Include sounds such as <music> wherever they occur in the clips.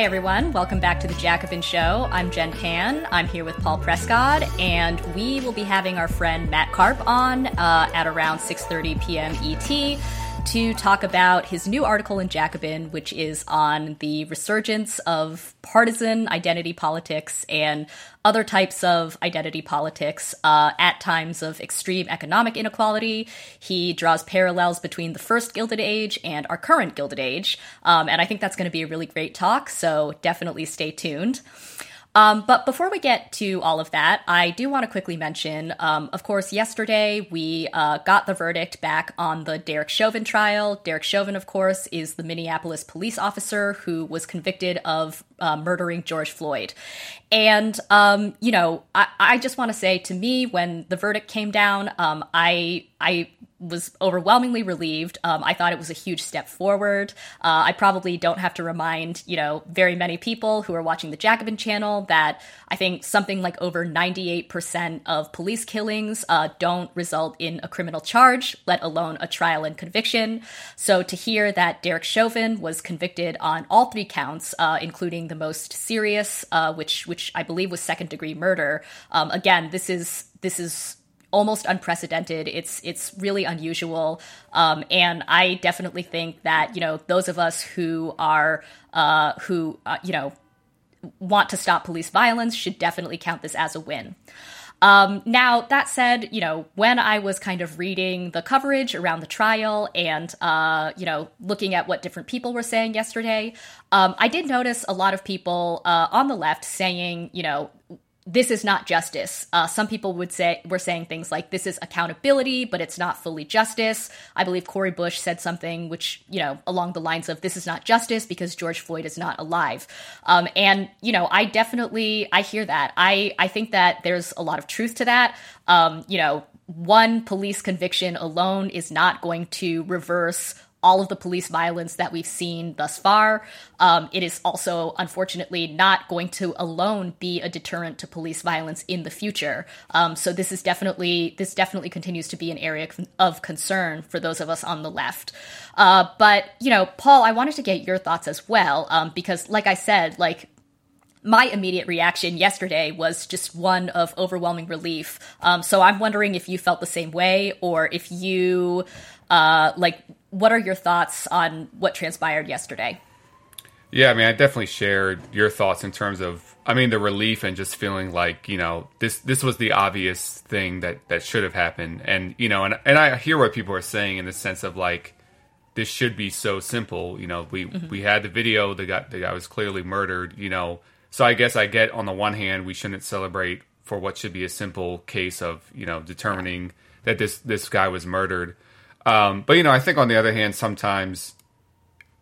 Hey everyone, welcome back to the Jacobin Show. I'm Jen Pan. I'm here with Paul Prescott, and we will be having our friend Matt Karp on uh, at around 6:30 p.m. ET to talk about his new article in Jacobin, which is on the resurgence of partisan identity politics and other types of identity politics uh, at times of extreme economic inequality. He draws parallels between the first Gilded Age and our current Gilded Age. Um, and I think that's going to be a really great talk, so definitely stay tuned. Um, but before we get to all of that, I do want to quickly mention, um, of course, yesterday we uh, got the verdict back on the Derek Chauvin trial. Derek Chauvin, of course, is the Minneapolis police officer who was convicted of uh, murdering George Floyd. And, um, you know, I, I just want to say to me, when the verdict came down, um, I, I was overwhelmingly relieved. Um, I thought it was a huge step forward. Uh, I probably don't have to remind, you know, very many people who are watching the Jacobin channel that I think something like over 98% of police killings uh, don't result in a criminal charge, let alone a trial and conviction. So to hear that Derek Chauvin was convicted on all three counts, uh, including the most serious, uh, which which I believe was second degree murder. Um, again, this is this is almost unprecedented. It's it's really unusual, um, and I definitely think that you know those of us who are uh, who uh, you know want to stop police violence should definitely count this as a win. Um, now, that said, you know, when I was kind of reading the coverage around the trial and, uh, you know, looking at what different people were saying yesterday, um, I did notice a lot of people uh, on the left saying, you know, this is not justice. Uh, some people would say were saying things like this is accountability, but it's not fully justice. I believe Cori Bush said something which you know along the lines of this is not justice because George Floyd is not alive. Um, and you know, I definitely I hear that. I I think that there's a lot of truth to that. Um, you know, one police conviction alone is not going to reverse all of the police violence that we've seen thus far. Um, it is also, unfortunately, not going to alone be a deterrent to police violence in the future. Um, so this is definitely this definitely continues to be an area of concern for those of us on the left. Uh, but you know, Paul, I wanted to get your thoughts as well um, because, like I said, like my immediate reaction yesterday was just one of overwhelming relief. Um, so I'm wondering if you felt the same way, or if you uh, like what are your thoughts on what transpired yesterday? Yeah, I mean, I definitely shared your thoughts in terms of, I mean, the relief and just feeling like, you know, this this was the obvious thing that that should have happened, and you know, and and I hear what people are saying in the sense of like, this should be so simple. You know, we mm-hmm. we had the video, the guy the guy was clearly murdered. You know, so I guess I get on the one hand, we shouldn't celebrate for what should be a simple case of you know determining that this this guy was murdered. Um, but you know, I think on the other hand, sometimes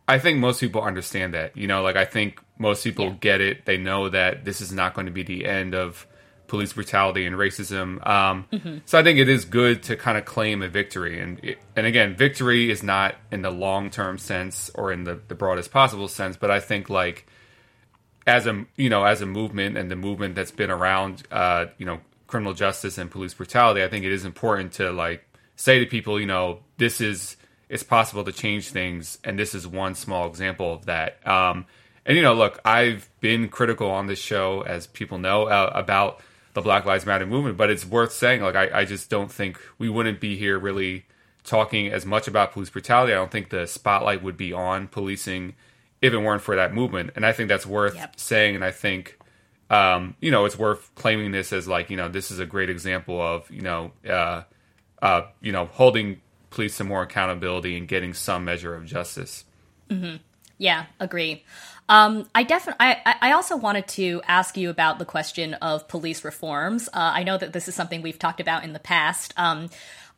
I think most people understand that. You know, like I think most people yeah. get it. They know that this is not going to be the end of police brutality and racism. Um, mm-hmm. So I think it is good to kind of claim a victory. And it, and again, victory is not in the long term sense or in the, the broadest possible sense, but I think like as a you know as a movement and the movement that's been around, uh, you know, criminal justice and police brutality, I think it is important to like say to people, you know, this is it's possible to change things, and this is one small example of that. Um, and you know, look, I've been critical on this show, as people know, uh, about the Black Lives Matter movement, but it's worth saying, like, I, I just don't think we wouldn't be here really talking as much about police brutality. I don't think the spotlight would be on policing if it weren't for that movement, and I think that's worth yep. saying. And I think, um, you know, it's worth claiming this as like, you know, this is a great example of, you know. Uh, uh, you know, holding police to more accountability and getting some measure of justice. Mm-hmm. Yeah, agree. Um, I definitely. I, I also wanted to ask you about the question of police reforms. Uh, I know that this is something we've talked about in the past. Um,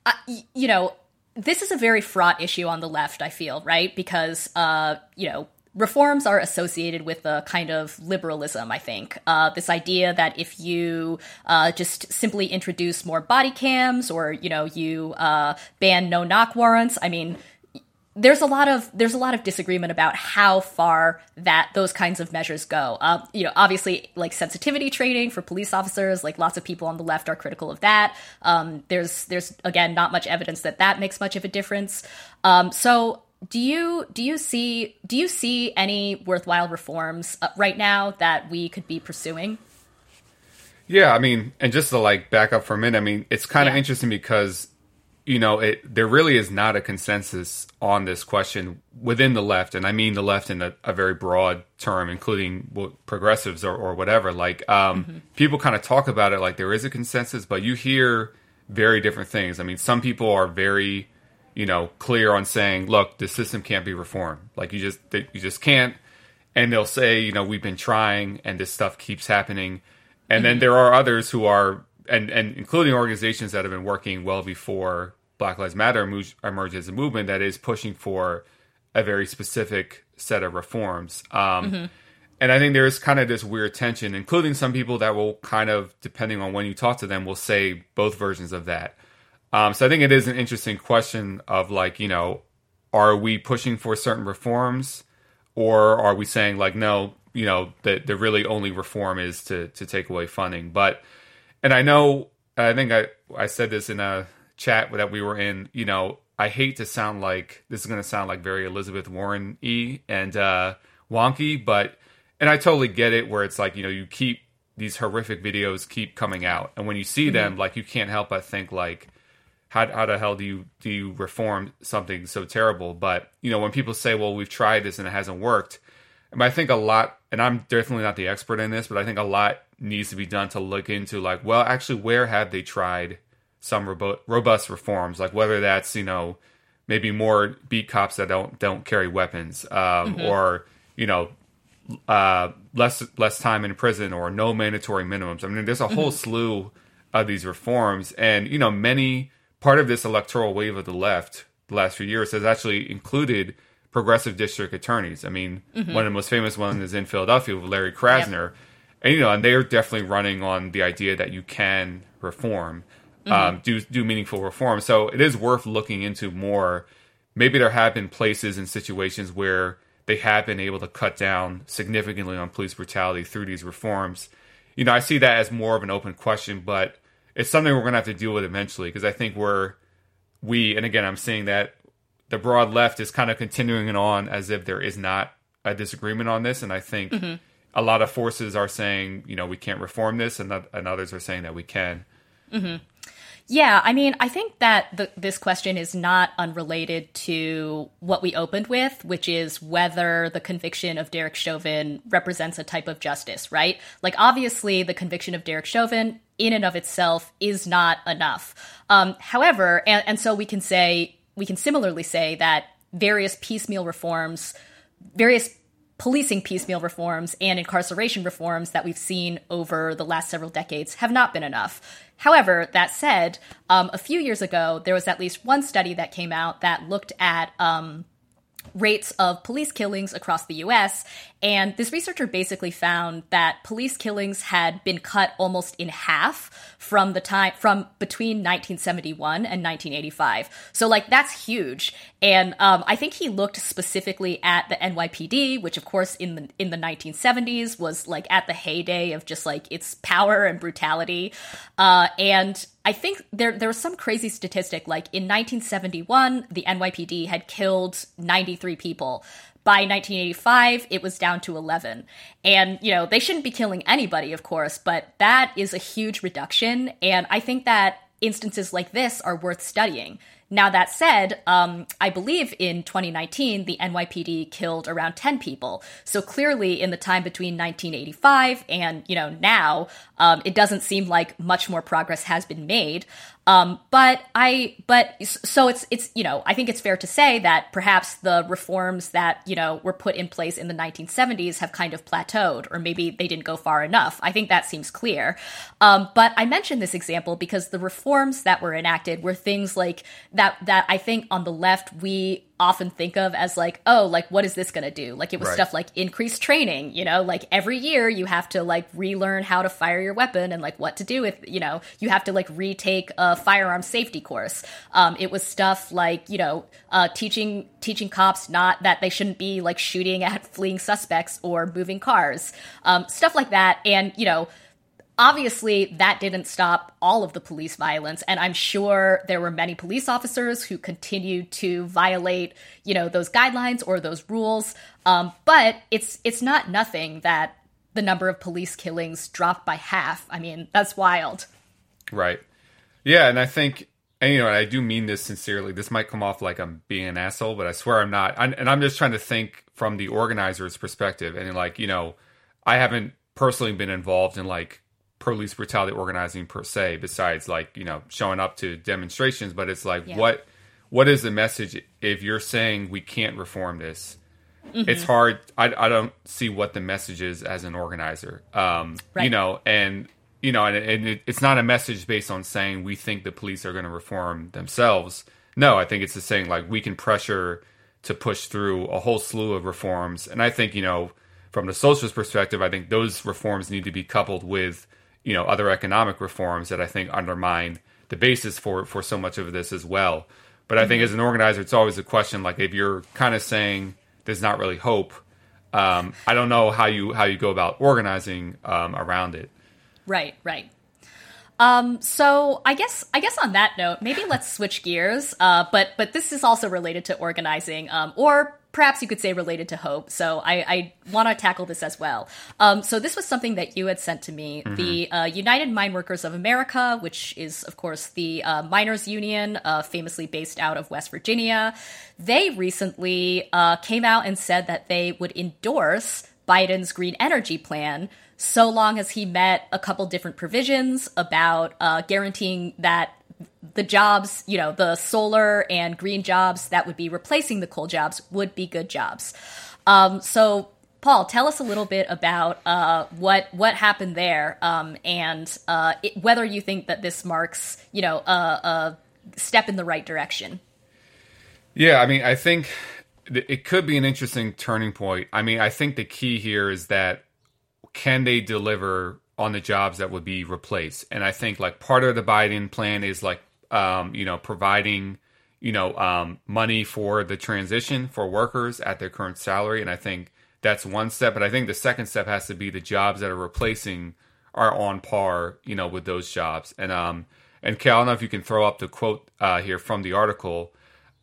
I, you know, this is a very fraught issue on the left. I feel right because uh, you know reforms are associated with a kind of liberalism, I think. Uh, this idea that if you uh, just simply introduce more body cams or, you know, you uh, ban no knock warrants, I mean, there's a lot of there's a lot of disagreement about how far that those kinds of measures go. Uh, you know, obviously, like sensitivity training for police officers, like lots of people on the left are critical of that. Um, there's there's again not much evidence that that makes much of a difference. Um, so do you do you see do you see any worthwhile reforms uh, right now that we could be pursuing? Yeah, I mean, and just to like back up for a minute, I mean, it's kind of Yeah. interesting because you know, it there really is not a consensus on this question within the left, and I mean the left in a, a very broad term, including progressives or, or whatever. Like, um, people kind of talk about it like there is a consensus, but you hear very different things. I mean, some people are very, you know, clear on saying, "Look, the system can't be reformed. Like, you just they, you just can't." And they'll say, you know, we've been trying, and this stuff keeps happening. And then there are others who are, and and including organizations that have been working well before Black Lives Matter emerged, as a movement that is pushing for a very specific set of reforms. Um, And I think there is kind of this weird tension, including some people that will kind of, depending on when you talk to them, will say both versions of that. Um, so I think it is an interesting question of like, you know, are we pushing for certain reforms, or are we saying like, no, you know, that the really only reform is to to take away funding? But and I know I think I I said this in a chat that we were in. You know, I hate to sound like this is going to sound like very Elizabeth Warren y and uh, wonky, but and I totally get it where it's like you know you keep these horrific videos keep coming out, and when you see them, like you can't help but think like. How, how the hell do you do you reform something so terrible? But you know when people say, "Well, we've tried this and it hasn't worked," and I think a lot, and I'm definitely not the expert in this, but I think a lot needs to be done to look into like, well, actually, where have they tried some robust reforms? Like whether that's you know maybe more beat cops that don't don't carry weapons, um, or you know uh, less less time in prison or no mandatory minimums. I mean, there's a whole slew of these reforms, and you know, many part of this electoral wave of the left the last few years has actually included progressive district attorneys. I mean, one of the most famous ones is in Philadelphia with Larry Krasner, and you know, and they're definitely running on the idea that you can reform, um, do do meaningful reform. So it is worth looking into more. Maybe there have been places and situations where they have been able to cut down significantly on police brutality through these reforms. You know, I see that as more of an open question, but it's something we're going to have to deal with eventually because I think we're we and again I'm saying that the broad left is kind of continuing it on as if there is not a disagreement on this, and I think mm-hmm. a lot of forces are saying you know we can't reform this, and, and others are saying that we can. Mm-hmm. Yeah, I mean, I think that the, this question is not unrelated to what we opened with, which is whether the conviction of Derek Chauvin represents a type of justice, right? Like, obviously, the conviction of Derek Chauvin in and of itself is not enough. Um, however, and, and so we can say, we can similarly say that various piecemeal reforms, various policing piecemeal reforms and incarceration reforms that we've seen over the last several decades have not been enough. However, that said, um, a few years ago, there was at least one study that came out that looked at um, rates of police killings across the US. And this researcher basically found that police killings had been cut almost in half from the time from between 1971 and 1985. So like that's huge. And um, I think he looked specifically at the NYPD, which of course in the in the 1970s was like at the heyday of just like its power and brutality. Uh, and I think there there was some crazy statistic like in 1971 the NYPD had killed 93 people. By 1985 it was down to 11. And you know, they shouldn't be killing anybody of course, but that is a huge reduction and I think that instances like this are worth studying. Now, that said, um, I believe in 2019, the NYPD killed around 10 people. So clearly, in the time between 1985 and, you know, now, um, it doesn't seem like much more progress has been made. Um, but I, but so it's, it's, you know, I think it's fair to say that perhaps the reforms that, you know, were put in place in the 1970s have kind of plateaued, or maybe they didn't go far enough. I think that seems clear. Um, but I mentioned this example because the reforms that were enacted were things like that, that I think on the left, we often think of as like, oh, like what is this going to do? Like it was Right. stuff like increased training, you know, like every year you have to like relearn how to fire your weapon and like what to do with, you know, you have to like retake a firearm safety course. Um, it was stuff like, you know, uh, teaching teaching cops not that they shouldn't be like shooting at fleeing suspects or moving cars, um, stuff like that. And you know, obviously, that didn't stop all of the police violence, and I'm sure there were many police officers who continued to violate, you know, those guidelines or those rules. Um, but it's it's not nothing that the number of police killings dropped by half. I mean, that's wild. Right. Yeah, and I think, and you know, I do mean this sincerely. This might come off like I'm being an asshole, but I swear I'm not. I'm, and I'm just trying to think from the organizer's perspective, and like, you know, I haven't personally been involved in like police brutality organizing per se, besides like you know showing up to demonstrations. But it's like, yeah. what what is the message if you're saying we can't reform this? Mm-hmm. It's hard. I, I don't see what the message is as an organizer. Um, right. You know, and you know, and, and it, it's not a message based on saying we think the police are going to reform themselves. No, I think it's the saying like we can pressure to push through a whole slew of reforms, and I think you know, from the socialist perspective, I think those reforms need to be coupled with you know other economic reforms that I think undermine the basis for for so much of this as well. But I think mm-hmm. as an organizer, it's always a question like if you're kind of saying there's not really hope. Um, I don't know how you how you go about organizing um, around it. Right, right. Um, so I guess I guess on that note, maybe let's switch gears. Uh, but but this is also related to organizing, um, or perhaps you could say related to hope. So I, I want to tackle this as well. Um, so this was something that you had sent to me. Mm-hmm. The uh, United Mine Workers of America, which is of course the uh, miners union, uh, famously based out of West Virginia, they recently uh, came out and said that they would endorse Biden's green energy plan so long as he met a couple different provisions about uh, guaranteeing that the jobs, you know, the solar and green jobs that would be replacing the coal jobs would be good jobs. Um, so, Paul, tell us a little bit about uh, what what happened there, um, and uh, it, whether you think that this marks, you know, a, a step in the right direction. Yeah, I mean, I think it could be an interesting turning point. I mean, I think the key here is that can they deliver on the jobs that would be replaced? And I think like part of the Biden plan is like um, you know, providing, you know, um, money for the transition for workers at their current salary. And I think that's one step. But I think the second step has to be the jobs that are replacing are on par, you know, with those jobs. And um, and Cal, I don't know if you can throw up the quote uh, here from the article.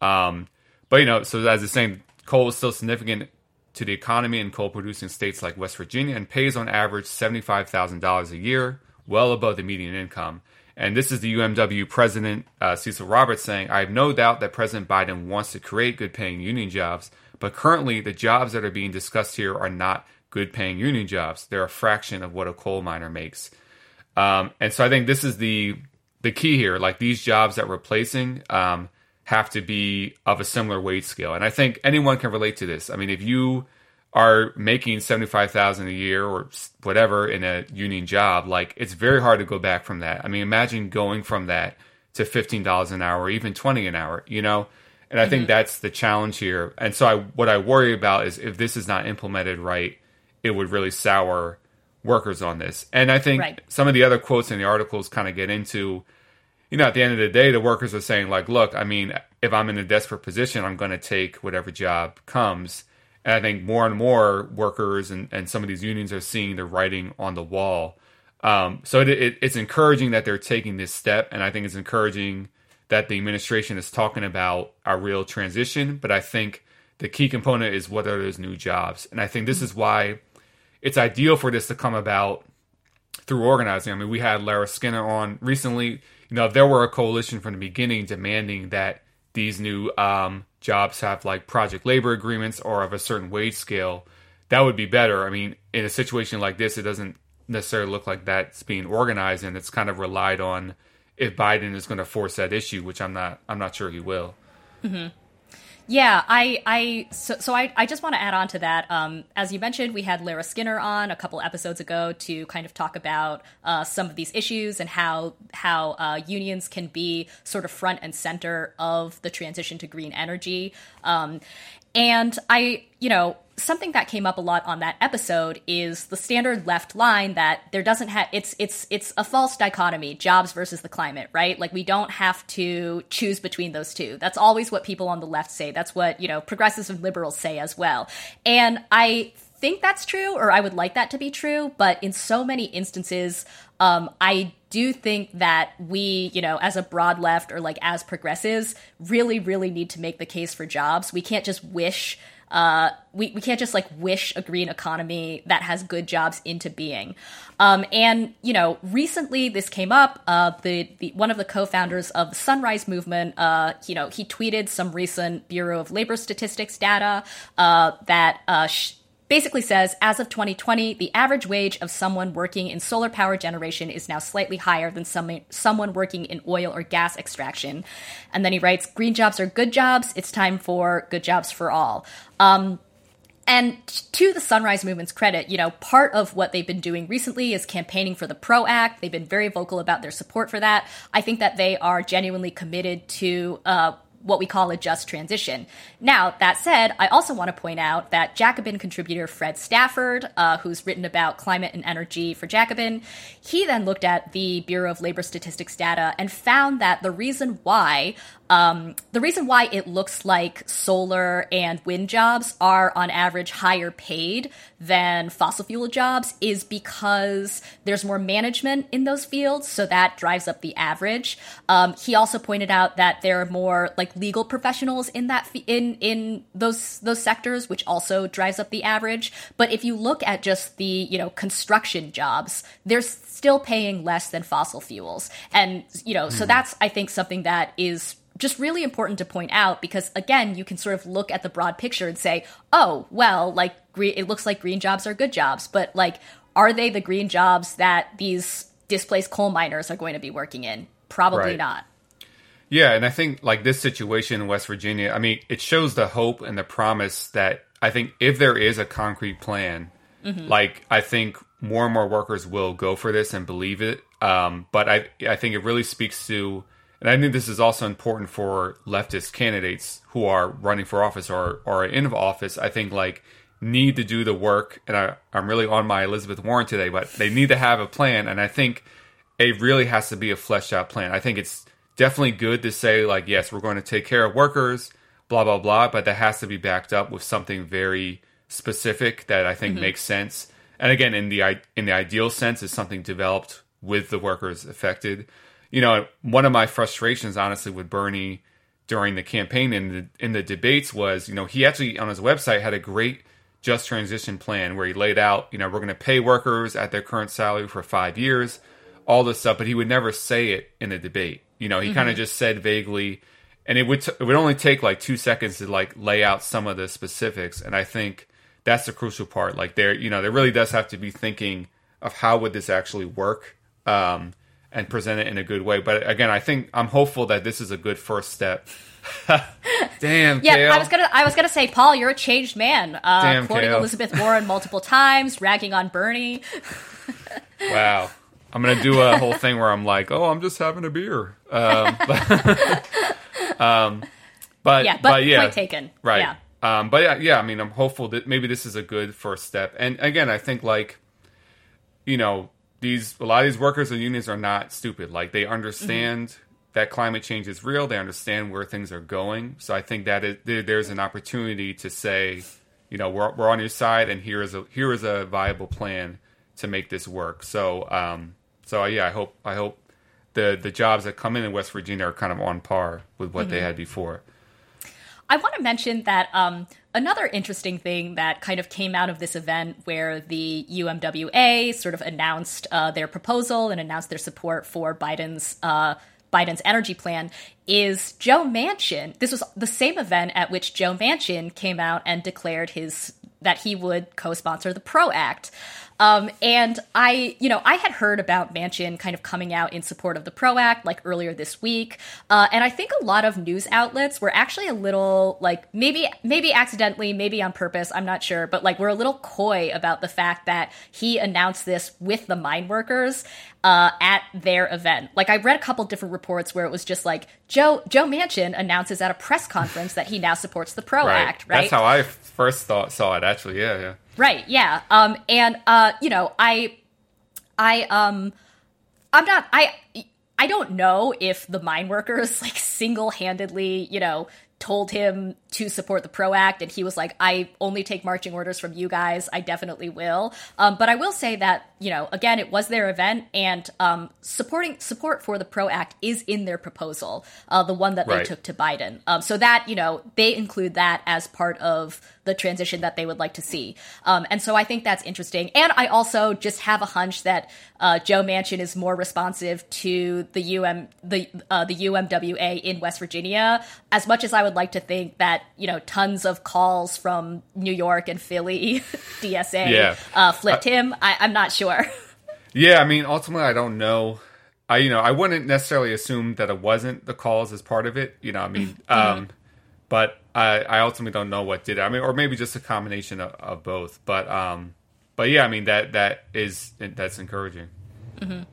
Um, but you know, so as the saying, coal is still significant to the economy in coal producing states like West Virginia and pays on average $75,000 a year, well above the median income. And this is the UMW president, uh, Cecil Roberts, saying, I have no doubt that President Biden wants to create good paying union jobs, but currently the jobs that are being discussed here are not good paying union jobs. They're a fraction of what a coal miner makes. Um, and so I think this is the the key here. Like these jobs that we're replacing um, have to be of a similar wage scale. And I think anyone can relate to this. I mean, if you are making 75,000 a year or whatever in a union job, like it's very hard to go back from that. I mean, imagine going from that to $15 an hour, or even 20 an hour, you know? And I mm-hmm. think that's the challenge here. And so I, what I worry about is if this is not implemented right, it would really sour workers on this. And I think right. some of the other quotes in the articles kind of get into, you know, at the end of the day, the workers are saying like, look, I mean, if I'm in a desperate position, I'm going to take whatever job comes. And I think more and more workers and, and some of these unions are seeing the writing on the wall. Um, so it, it, it's encouraging that they're taking this step, and I think it's encouraging that the administration is talking about a real transition. But I think the key component is what are those new jobs, and I think this is why it's ideal for this to come about through organizing. I mean, we had Lara Skinner on recently. You know, there were a coalition from the beginning demanding that these new um, jobs have like project labor agreements or of a certain wage scale, that would be better. I mean, in a situation like this, it doesn't necessarily look like that's being organized, and it's kind of relied on if Biden is going to force that issue, which I'm not. I'm not sure he will. Mm-hmm. Yeah, I, I, so, so I, I just want to add on to that. Um, as you mentioned, we had Lara Skinner on a couple episodes ago to kind of talk about uh, some of these issues and how how uh, unions can be sort of front and center of the transition to green energy. Um, and I, you know, something that came up a lot on that episode is the standard left line that there doesn't have it's it's it's a false dichotomy jobs versus the climate right? Like we don't have to choose between those two. That's always what people on the left say. That's what you know progressives and liberals say as well. And i think that's true, or I would like that to be true, but in so many instances, um, I do think that we, you know, as a broad left or like as progressives, really, really need to make the case for jobs. We can't just wish uh, we, we can't just like wish a green economy that has good jobs into being. Um, and you know, recently this came up. Uh, the, the one of the co-founders of the Sunrise Movement, uh, you know, he tweeted some recent Bureau of Labor Statistics data uh, that uh, sh- basically says as of 2020, the average wage of someone working in solar power generation is now slightly higher than some, someone working in oil or gas extraction. And then he writes, Green jobs are good jobs. It's time for good jobs for all. Um, and to the Sunrise Movement's credit, you know, part of what they've been doing recently is campaigning for the PRO Act. They've been very vocal about their support for that. I think that they are genuinely committed to uh, what we call a just transition. Now, that said, I also want to point out that Jacobin contributor Fred Stafford, uh, who's written about climate and energy for Jacobin, he then looked at the Bureau of Labor Statistics data and found that the reason why um, the reason why it looks like solar and wind jobs are on average higher paid than fossil fuel jobs is because there's more management in those fields, so that drives up the average. Um, he also pointed out that there are more like legal professionals in that in in those those sectors, which also drives up the average. But if you look at just the you know construction jobs, they're still paying less than fossil fuels, and you know, mm. so hmm. that's I think something that is just really important to point out because again you can sort of look at the broad picture and say oh well like it looks like green jobs are good jobs but like are they the green jobs that these displaced coal miners are going to be working in probably right. not yeah and i think like this situation in west virginia i mean it shows the hope and the promise that i think if there is a concrete plan mm-hmm. like i think more and more workers will go for this and believe it um, but i i think it really speaks to and I think this is also important for leftist candidates who are running for office or, or in office. I think like need to do the work. And I, I'm really on my Elizabeth Warren today, but they need to have a plan. And I think it really has to be a fleshed out plan. I think it's definitely good to say like, yes, we're going to take care of workers, blah, blah, blah. But that has to be backed up with something very specific that I think mm-hmm. makes sense. And again, in the, in the ideal sense is something developed with the workers affected you know, one of my frustrations, honestly, with Bernie during the campaign and in the, in the debates was, you know, he actually on his website had a great just transition plan where he laid out, you know, we're going to pay workers at their current salary for five years, all this stuff, but he would never say it in a debate. You know, he mm-hmm. kind of just said vaguely, and it would t- it would only take like two seconds to like lay out some of the specifics, and I think that's the crucial part. Like there, you know, there really does have to be thinking of how would this actually work. Um, and present it in a good way. But again, I think I'm hopeful that this is a good first step. <laughs> Damn. Yeah, Kale. I was gonna. I was gonna say, Paul, you're a changed man. Uh, Damn, quoting Kale. Elizabeth Warren multiple times, ragging on Bernie. <laughs> wow. I'm gonna do a whole thing where I'm like, "Oh, I'm just having a beer." Um, <laughs> um, but yeah, but, but yeah, point taken. Right. Yeah. Um, but yeah, yeah. I mean, I'm hopeful that maybe this is a good first step. And again, I think like, you know, these a lot of these workers and unions are not stupid. Like they understand mm-hmm. that climate change is real. They understand where things are going. So I think that there's an opportunity to say, you know, we're, we're on your side, and here is a here is a viable plan to make this work. So um, so yeah, I hope I hope the the jobs that come in in West Virginia are kind of on par with what mm-hmm. they had before. I want to mention that um, another interesting thing that kind of came out of this event where the UMWA sort of announced uh, their proposal and announced their support for Biden's uh, Biden's energy plan is Joe Manchin. This was the same event at which Joe Manchin came out and declared his that he would co-sponsor the PRO Act. Um, and I, you know, I had heard about Manchin kind of coming out in support of the PRO Act like earlier this week, uh, and I think a lot of news outlets were actually a little like maybe maybe accidentally, maybe on purpose, I'm not sure, but like we're a little coy about the fact that he announced this with the mine workers uh, at their event. Like I read a couple different reports where it was just like Joe Joe Manchin announces at a press conference that he now supports the PRO right. Act. Right? That's how I first thought saw it. Actually, yeah, yeah. Right. Yeah. Um. And uh. You know, I, I um, I'm not. I I don't know if the mine workers <laughs> like single handedly, you know, told him to support the PRO Act, and he was like, I only take marching orders from you guys. I definitely will. Um, but I will say that, you know, again, it was their event, and um, supporting support for the PRO Act is in their proposal, uh, the one that right. they took to Biden. Um, so that, you know, they include that as part of the transition that they would like to see. Um, and so I think that's interesting. And I also just have a hunch that uh, Joe Manchin is more responsive to the UM the uh, the UMWA in West Virginia. As much as I would like to think that you know tons of calls from New York and Philly <laughs> DSA yeah. uh, flipped him, I, I'm not sure. Yeah, I mean, ultimately, I don't know. I you know I wouldn't necessarily assume that it wasn't the calls as part of it. You know, I mean, <laughs> mm-hmm. um, but I, I ultimately don't know what did it. I mean, or maybe just a combination of, of both. But um, but yeah, I mean that that is that's encouraging. Mm-hmm.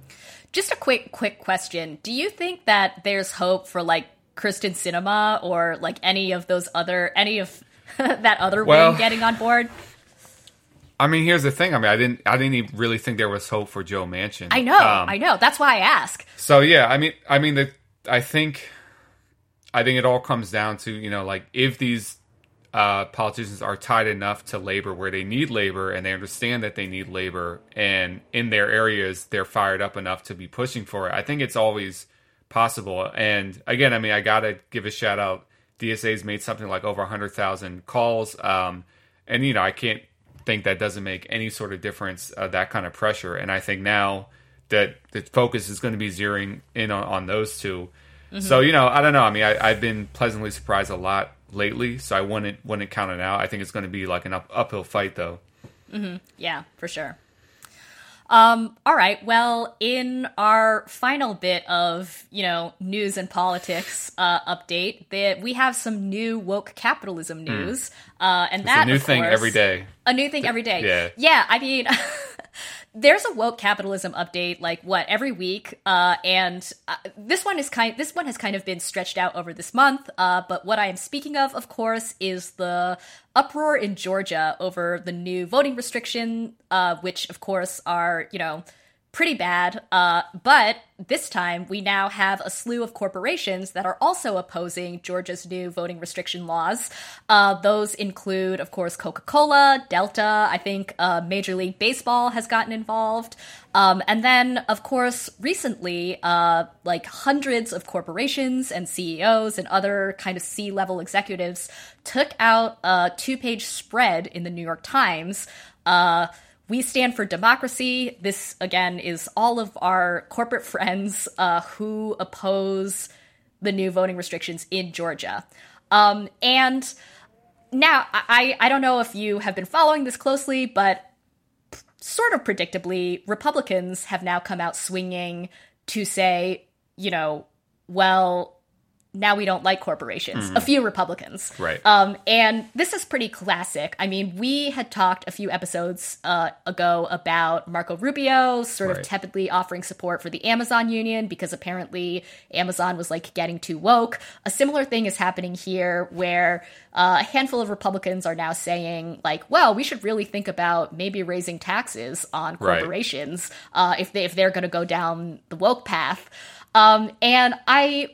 Just a quick quick question: Do you think that there's hope for like Kyrsten Sinema or like any of those other any of <laughs> that other well, wing getting on board? I mean, here's the thing. I mean, I didn't, I didn't really think there was hope for Joe Manchin. I know, um, I know. That's why I ask. So yeah, I mean, I mean, the, I think I think it all comes down to you know like if these uh, politicians are tied enough to labor where they need labor and they understand that they need labor and in their areas they're fired up enough to be pushing for it. I think it's always possible. And again, I mean, I gotta give a shout out. DSA's made something like over hundred thousand calls, um, and you know I can't think that doesn't make any sort of difference. Uh, that kind of pressure, and I think now that the focus is going to be zeroing in on, on those two Mm-hmm. So you know, I don't know. I mean, I, have been pleasantly surprised a lot lately, so I wouldn't wouldn't count it out. I think it's going to be like an up, uphill fight, though. Mm-hmm. Yeah, for sure. Um, all right. Well, in our final bit of you know news and politics uh, update, that we have some new woke capitalism hmm. news, mm. uh, and it's that a new thing course, every day. A new thing every day. Yeah. Yeah. I mean. <laughs> there's a woke capitalism update like what every week uh, and uh, this one is kind this one has kind of been stretched out over this month uh, but what i am speaking of of course is the uproar in georgia over the new voting restriction uh, which of course are you know pretty bad. Uh, but this time, we now have a slew of corporations that are also opposing Georgia's new voting restriction laws. Uh, those include, of course, Coca Cola, Delta. I think uh, Major League Baseball has gotten involved. Um, and then, of course, recently, uh, like hundreds of corporations and CEOs and other kind of C level executives took out a two page spread in the New York Times. We stand for democracy. This, again, is all of our corporate friends uh, who oppose the new voting restrictions in Georgia. Um, and now, I, I don't know if you have been following this closely, but sort of predictably, Republicans have now come out swinging to say, you know, well, now we don't like corporations. Mm-hmm. A few Republicans, right? Um, and this is pretty classic. I mean, we had talked a few episodes uh, ago about Marco Rubio sort right. of tepidly offering support for the Amazon union because apparently Amazon was like getting too woke. A similar thing is happening here, where uh, a handful of Republicans are now saying like, well, we should really think about maybe raising taxes on corporations right. uh, if they if they're going to go down the woke path. Um, and I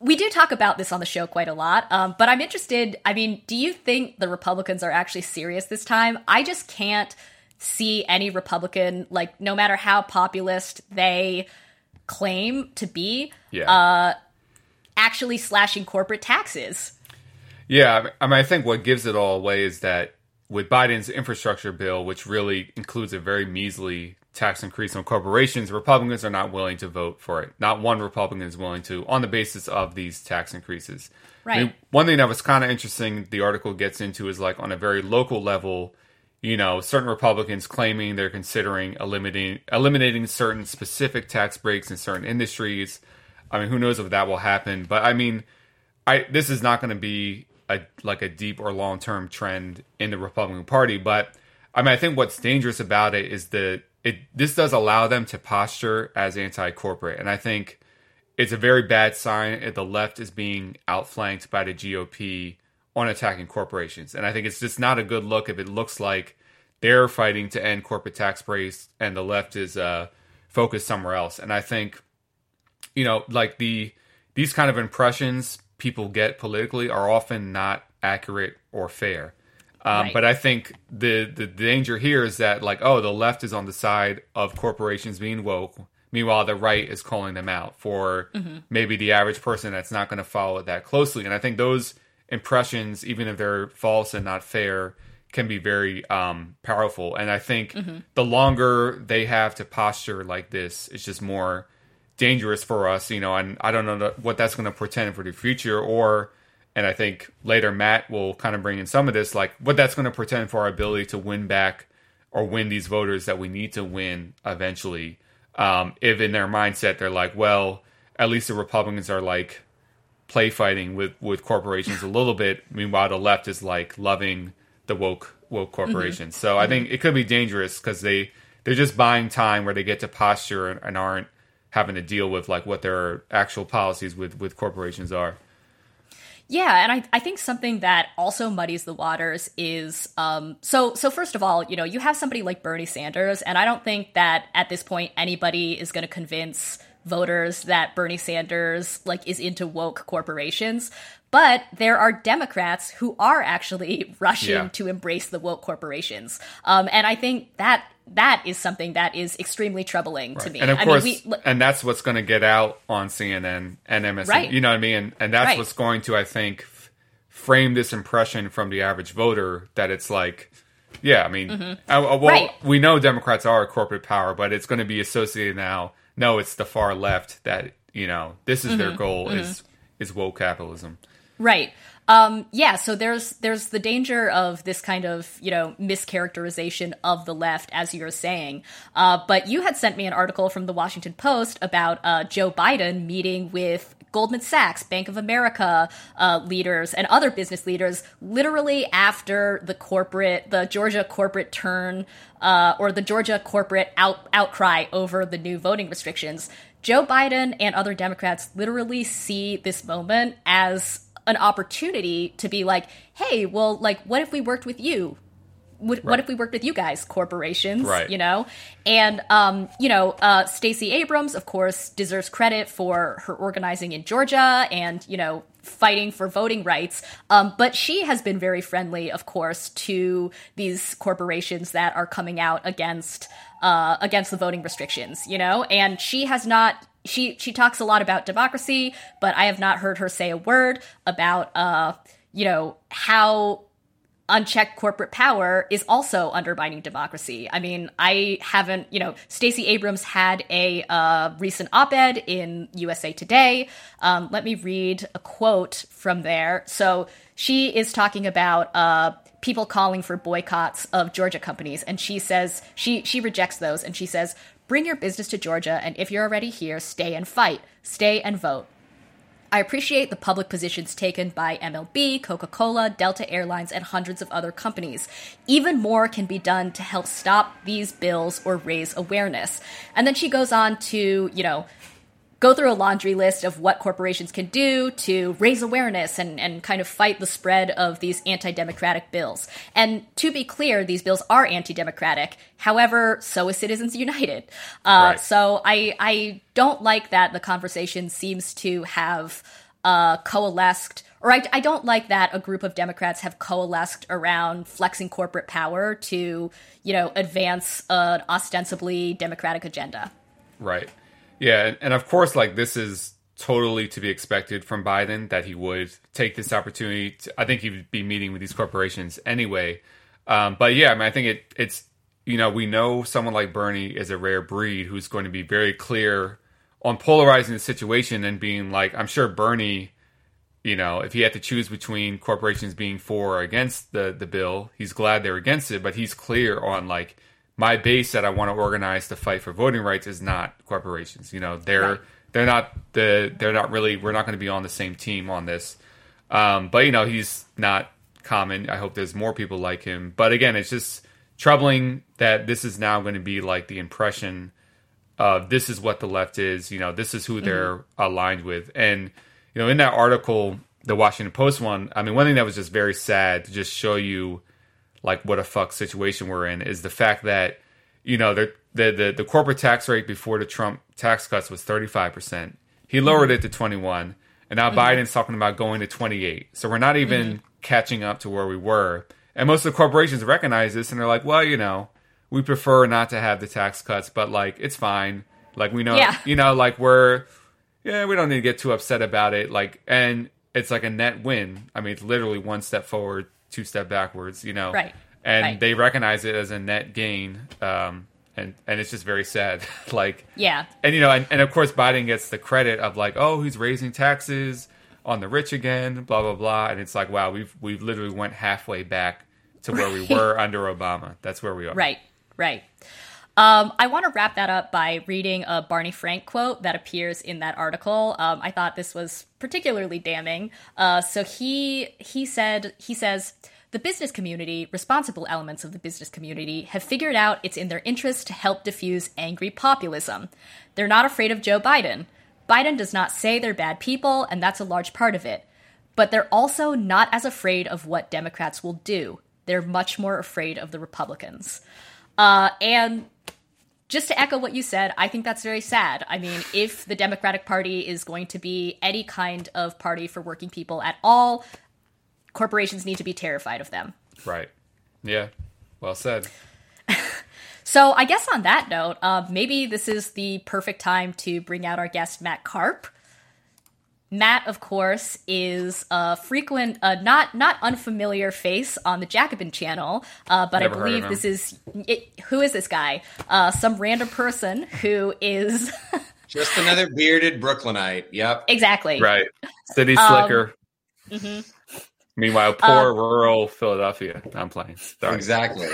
we do talk about this on the show quite a lot, um, but I'm interested. I mean, do you think the Republicans are actually serious this time? I just can't see any Republican, like, no matter how populist they claim to be, yeah. uh, actually slashing corporate taxes. Yeah, I mean, I think what gives it all away is that with Biden's infrastructure bill, which really includes a very measly tax increase on corporations, Republicans are not willing to vote for it. Not one Republican is willing to on the basis of these tax increases. Right. I mean, one thing that was kind of interesting the article gets into is like on a very local level, you know, certain Republicans claiming they're considering eliminating eliminating certain specific tax breaks in certain industries. I mean, who knows if that will happen, but I mean, I this is not going to be a like a deep or long-term trend in the Republican Party, but I mean, I think what's dangerous about it is that it this does allow them to posture as anti-corporate, and I think it's a very bad sign if the left is being outflanked by the GOP on attacking corporations. And I think it's just not a good look if it looks like they're fighting to end corporate tax breaks and the left is uh, focused somewhere else. And I think, you know, like the these kind of impressions people get politically are often not accurate or fair. Um, Right. But I think the the danger here is that like oh the left is on the side of corporations being woke, meanwhile the right is calling them out for maybe the average person that's not going to follow it that closely. And I think those impressions, even if they're false and not fair, can be very um, powerful. And I think the longer they have to posture like this, it's just more dangerous for us, you know. And I don't know what that's going to portend for the future, or and I think later Matt will kind of bring in some of this, like what that's going to pretend for our ability to win back or win these voters that we need to win eventually. Um, if in their mindset they're like, well, at least the Republicans are like play fighting with with corporations a little bit. Meanwhile, the left is like loving the woke woke corporations. So I think it could be dangerous because they they're just buying time where they get to posture and, and aren't having to deal with like what their actual policies with with corporations are. Yeah, and I, I think something that also muddies the waters is um, so so first of all, you know, you have somebody like Bernie Sanders, and I don't think that at this point anybody is going to convince voters that Bernie Sanders like is into woke corporations. But there are Democrats who are actually <laughs> rushing Yeah. to embrace the woke corporations, um, and I think that that is something that is extremely troubling to me. And of I course, mean, we, and that's what's going to get out on CNN and MSNBC. Right. You know what I mean? And, and that's Right. what's going to, I think, f- frame this impression from the average voter that it's like, yeah, I mean, uh, uh, well, Mm-hmm. Right. we know Democrats are a corporate power, but it's going to be associated now. No, it's the far left that you know this is Mm-hmm. their goal is is woke capitalism. Right. Um, yeah, so there's there's the danger of this kind of you know mischaracterization of the left, as you're saying. Uh, but you had sent me an article from the Washington Post about uh, Joe Biden meeting with Goldman Sachs, Bank of America uh, leaders, and other business leaders, literally after the corporate, the Georgia corporate turn, uh, or the Georgia corporate out, outcry over the new voting restrictions. Joe Biden and other Democrats literally see this moment as an opportunity to be like, hey, well, like, what if we worked with you? What, what if we worked with you guys, corporations? Right. You know, and um, you know, uh, Stacey Abrams, of course, deserves credit for her organizing in Georgia and you know fighting for voting rights. Um, but she has been very friendly, of course, to these corporations that are coming out against uh, against the voting restrictions. You know, and she has not. She she talks a lot about democracy, but I have not heard her say a word about uh, you know how unchecked corporate power is also undermining democracy. I mean, I haven't, you know, Stacey Abrams had a uh, recent op ed in USA Today. Um, let me read a quote from there. So she is talking about. Uh, people calling for boycotts of Georgia companies and she says she she rejects those and she says bring your business to Georgia and if you're already here stay and fight stay and vote I appreciate the public positions taken by MLB, Coca Cola, Delta Airlines, and hundreds of other companies. Even more can be done to help stop these bills or raise awareness. And then she goes on to, you know, go through a laundry list of what corporations can do to raise awareness and, and kind of fight the spread of these anti democratic bills. And to be clear, these bills are anti democratic. However, so is Citizens United. Uh, Right. So I, I don't like that the conversation seems to have uh, coalesced. Or I, I don't like that a group of Democrats have coalesced around flexing corporate power to, you know, advance an ostensibly democratic agenda. Right. Yeah, and, of course, like this is totally to be expected from Biden that he would take this opportunity. To, I think he would be meeting with these corporations anyway. Um, but yeah, I mean, I think it it's you know we know someone like Bernie is a rare breed who's going to be very clear on polarizing the situation and being like, I'm sure Bernie. You know, if he had to choose between corporations being for or against the the bill, he's glad they're against it, but he's clear on like my base that I want to organize to fight for voting rights is not corporations. You know, they're Right. they're not the they're not really we're not going to be on the same team on this. Um, but you know, he's not common. I hope there's more people like him. But again, it's just troubling that this is now going to be like the impression of this is what the left is. You know, this is who they're aligned with. And you know, in that article, the Washington Post one, I mean, one thing that was just very sad to just show you like what a fuck situation we're in is the fact that you know the the the, the corporate tax rate before the Trump tax cuts was 35%. He lowered it to 21 and now mm-hmm. Biden's talking about going to 28. So we're not even mm-hmm. catching up to where we were. And most of the corporations recognize this and they're like, well, you know, we prefer not to have the tax cuts, but like it's fine. Like we know, yeah. you know, like we're, yeah, we don't need to get too upset about it. Like, and it's like a net win. I mean, it's literally one step forward, two step backwards, you know? Right. And right. they recognize it as a net gain. Um, and and it's just very sad. <laughs> like yeah, and you know, and, and of course Biden gets the credit of like, oh, he's raising taxes on the rich again, blah blah blah, and it's like, wow, we've we've literally went halfway back to where we were under Obama. That's where we are. Right, right. Um, I want to wrap that up by reading a Barney Frank quote that appears in that article. Um, I thought this was particularly damning. Uh, so he he said he says the business community, responsible elements of the business community, have figured out it's in their interest to help diffuse angry populism. They're not afraid of Joe Biden. Biden does not say they're bad people, and that's a large part of it. But they're also not as afraid of what Democrats will do. They're much more afraid of the Republicans. Uh, and just to echo what you said, I think that's very sad. I mean, if the Democratic Party is going to be any kind of party for working people at all, corporations need to be terrified of them. Right. Yeah. Well said. so I guess on that note, uh, maybe this is the perfect time to bring out our guest Matt Karp. Matt, of course, is a frequent, uh, not not unfamiliar face on the Jacobin channel, uh, but Never I believe this is it, who is this guy? Uh, some random person who is <laughs> just another bearded Brooklynite. Yep, exactly. Right, city slicker. Um, mm-hmm. Meanwhile, poor um, rural Philadelphia. I'm playing. Sorry. Exactly.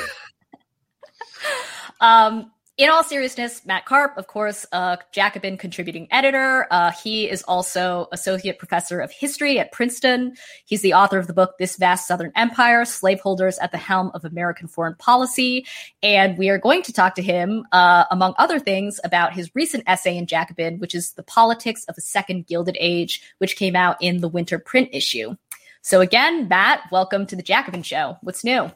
<laughs> um, in all seriousness, Matt Karp, of course, a Jacobin contributing editor. Uh, he is also associate professor of history at Princeton. He's the author of the book This Vast Southern Empire: Slaveholders at the Helm of American Foreign Policy. And we are going to talk to him, uh, among other things, about his recent essay in Jacobin, which is The Politics of a Second Gilded Age, which came out in the winter print issue. So again, Matt, welcome to the Jacobin Show. What's new?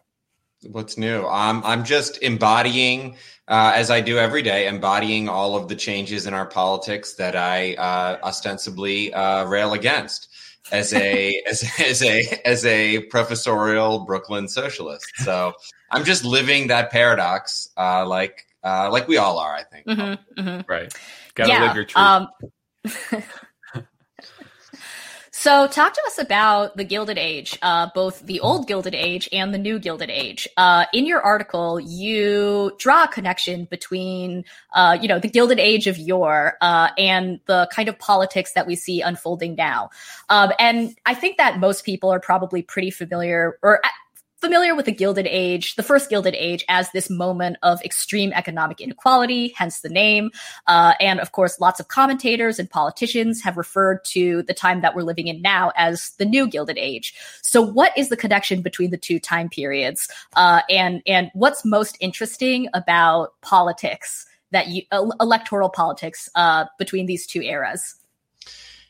What's new? I'm I'm just embodying, uh, as I do every day, embodying all of the changes in our politics that I uh, ostensibly uh, rail against as a <laughs> as, as a as a professorial Brooklyn socialist. So I'm just living that paradox, uh, like uh, like we all are. I think. Mm-hmm, mm-hmm. Right. Gotta yeah, live your truth. Um, <laughs> So, talk to us about the Gilded Age, uh, both the old Gilded Age and the new Gilded Age. Uh, in your article, you draw a connection between, uh, you know, the Gilded Age of yore uh, and the kind of politics that we see unfolding now. Um, and I think that most people are probably pretty familiar, or familiar with the Gilded Age, the first Gilded Age, as this moment of extreme economic inequality, hence the name. Uh, and of course, lots of commentators and politicians have referred to the time that we're living in now as the new Gilded Age. So, what is the connection between the two time periods? Uh, and and what's most interesting about politics that you electoral politics uh, between these two eras?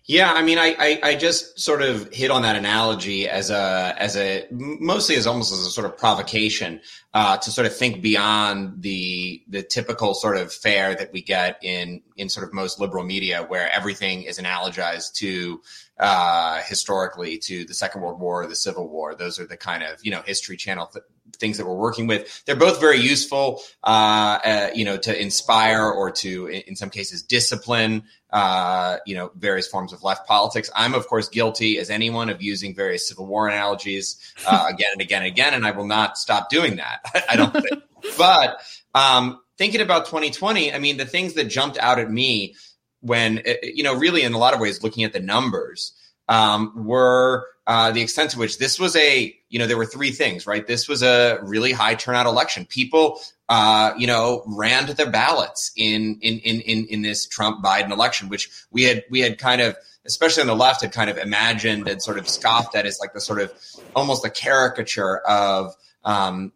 Yeah, I mean, I, I, I, just sort of hit on that analogy as a as a mostly as almost as a sort of provocation uh, to sort of think beyond the the typical sort of fare that we get in in sort of most liberal media, where everything is analogized to uh, historically to the Second World War or the Civil War. Those are the kind of you know History Channel th- things that we're working with. They're both very useful, uh, uh, you know, to inspire or to, in some cases, discipline, uh, you know, various forms of left politics. I'm, of course, guilty as anyone of using various Civil War analogies uh, <laughs> again and again and again, and I will not stop doing that. <laughs> I don't think. but um, thinking about 2020, I mean, the things that jumped out at me when, uh, you know, really in a lot of ways, looking at the numbers um, were uh, the extent to which this was a, you know, there were three things, right? This was a really high turnout election. People, uh, you know, ran to their ballots in in in in, in this Trump Biden election, which we had we had kind of especially on the left, had kind of imagined and sort of scoffed at as like the sort of almost a caricature of um,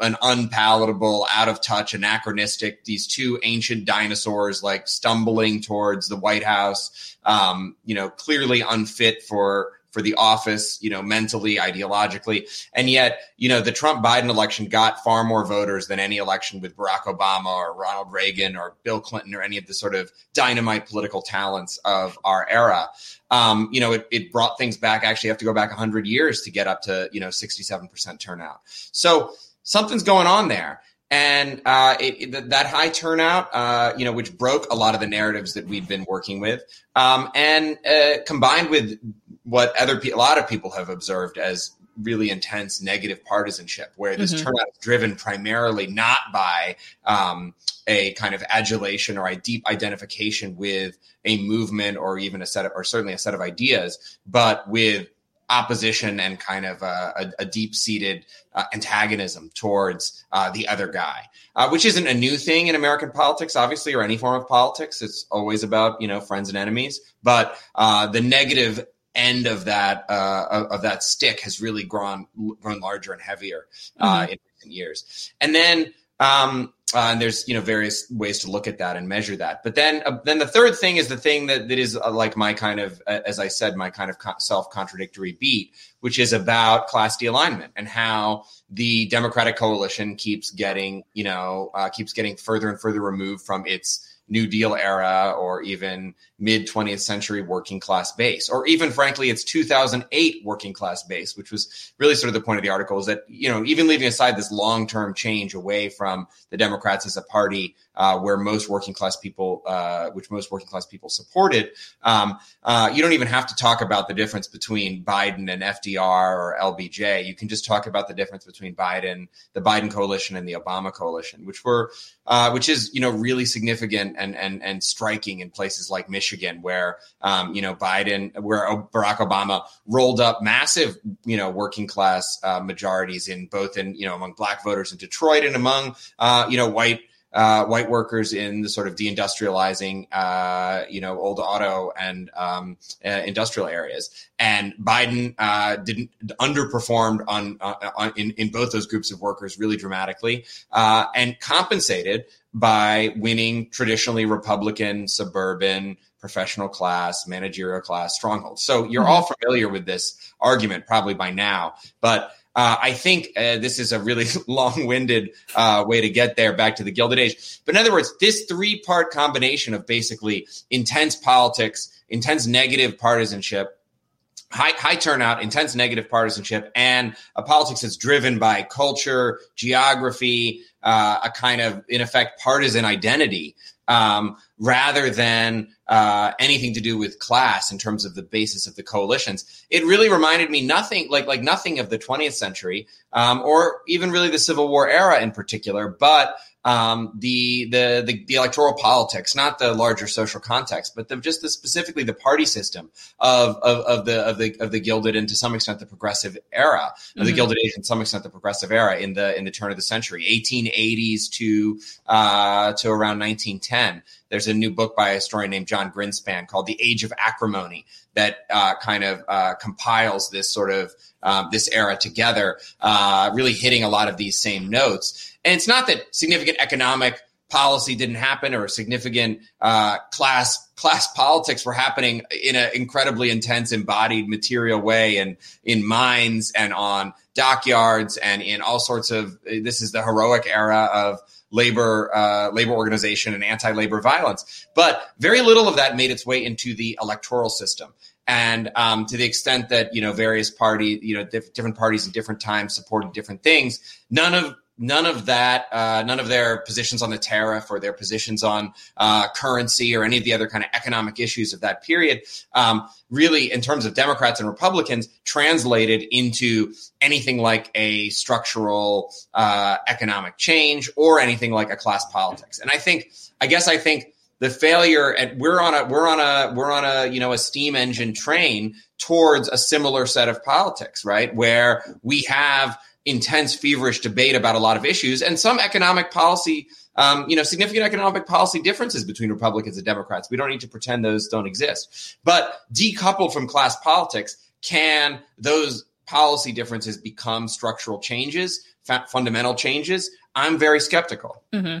an unpalatable, out of touch, anachronistic, these two ancient dinosaurs like stumbling towards the White House, um, you know, clearly unfit for for the office, you know, mentally, ideologically. And yet, you know, the Trump Biden election got far more voters than any election with Barack Obama or Ronald Reagan or Bill Clinton or any of the sort of dynamite political talents of our era. Um, you know, it, it brought things back. Actually, have to go back 100 years to get up to, you know, 67% turnout. So something's going on there and uh, it, it, that high turnout, uh, you know, which broke a lot of the narratives that we'd been working with, um, and uh, combined with what other pe- a lot of people have observed as really intense negative partisanship, where this mm-hmm. turnout is driven primarily not by um, a kind of adulation or a deep identification with a movement or even a set of, or certainly a set of ideas, but with opposition and kind of a, a, a deep seated uh, antagonism towards uh, the other guy, uh, which isn't a new thing in American politics, obviously, or any form of politics. It's always about you know friends and enemies, but uh, the negative end of that uh, of that stick has really grown grown larger and heavier uh, mm-hmm. in recent years, and then. Um, uh, and there's you know various ways to look at that and measure that. But then uh, then the third thing is the thing that that is uh, like my kind of uh, as I said my kind of co- self contradictory beat, which is about class de-alignment and how the Democratic coalition keeps getting you know uh, keeps getting further and further removed from its New Deal era or even mid 20th century working class base, or even frankly, it's 2008 working class base, which was really sort of the point of the article is that, you know, even leaving aside this long term change away from the Democrats as a party uh, where most working class people, uh, which most working class people supported, um, uh, you don't even have to talk about the difference between Biden and FDR or LBJ. You can just talk about the difference between Biden, the Biden coalition, and the Obama coalition, which were, uh, which is you know really significant and and and striking in places like Michigan, where um, you know Biden, where Barack Obama rolled up massive you know working class uh, majorities in both in you know among black voters in Detroit and among uh, you know white uh, white workers in the sort of deindustrializing, uh, you know, old auto and um, uh, industrial areas. And Biden uh, didn't underperformed on, uh, on, in in both those groups of workers really dramatically, uh, and compensated by winning traditionally Republican suburban professional class, managerial class strongholds. So you're mm-hmm. all familiar with this argument probably by now, but uh, I think uh, this is a really <laughs> long winded uh, way to get there back to the Gilded Age. But in other words, this three part combination of basically intense politics, intense negative partisanship, high, high turnout, intense negative partisanship, and a politics that's driven by culture, geography, uh, a kind of, in effect, partisan identity um, rather than uh, anything to do with class in terms of the basis of the coalitions. It really reminded me nothing like like nothing of the 20th century um, or even really the Civil War era in particular, but um, the, the, the the electoral politics, not the larger social context, but the, just the, specifically the party system of, of, of the of the of the Gilded and to some extent the Progressive era mm-hmm. of the mm-hmm. Gilded Age and to some extent the Progressive era in the in the turn of the century, 1880s to uh, to around 1910. There's a new book by a historian named Jon Grinspan called The Age of Acrimony that uh, kind of uh, compiles this sort of um, this era together, uh, really hitting a lot of these same notes. And it's not that significant economic policy didn't happen or significant uh, class class politics were happening in an incredibly intense embodied material way and in mines and on dockyards and in all sorts of this is the heroic era of labor uh, labor organization and anti-labor violence. But very little of that made its way into the electoral system. And um, to the extent that you know various party you know diff- different parties at different times supported different things none of none of that, uh, none of their positions on the tariff or their positions on uh, currency or any of the other kind of economic issues of that period, um, really, in terms of Democrats and Republicans, translated into anything like a structural uh, economic change or anything like a class politics. And I think, I guess, I think the failure and we're on a we're on a we're on a you know a steam engine train towards a similar set of politics right where we have intense, feverish debate about a lot of issues and some economic policy, um, you know, significant economic policy differences between Republicans and Democrats. We don't need to pretend those don't exist. But decoupled from class politics, can those policy differences become structural changes, fa- fundamental changes? I'm very skeptical. Mm-hmm.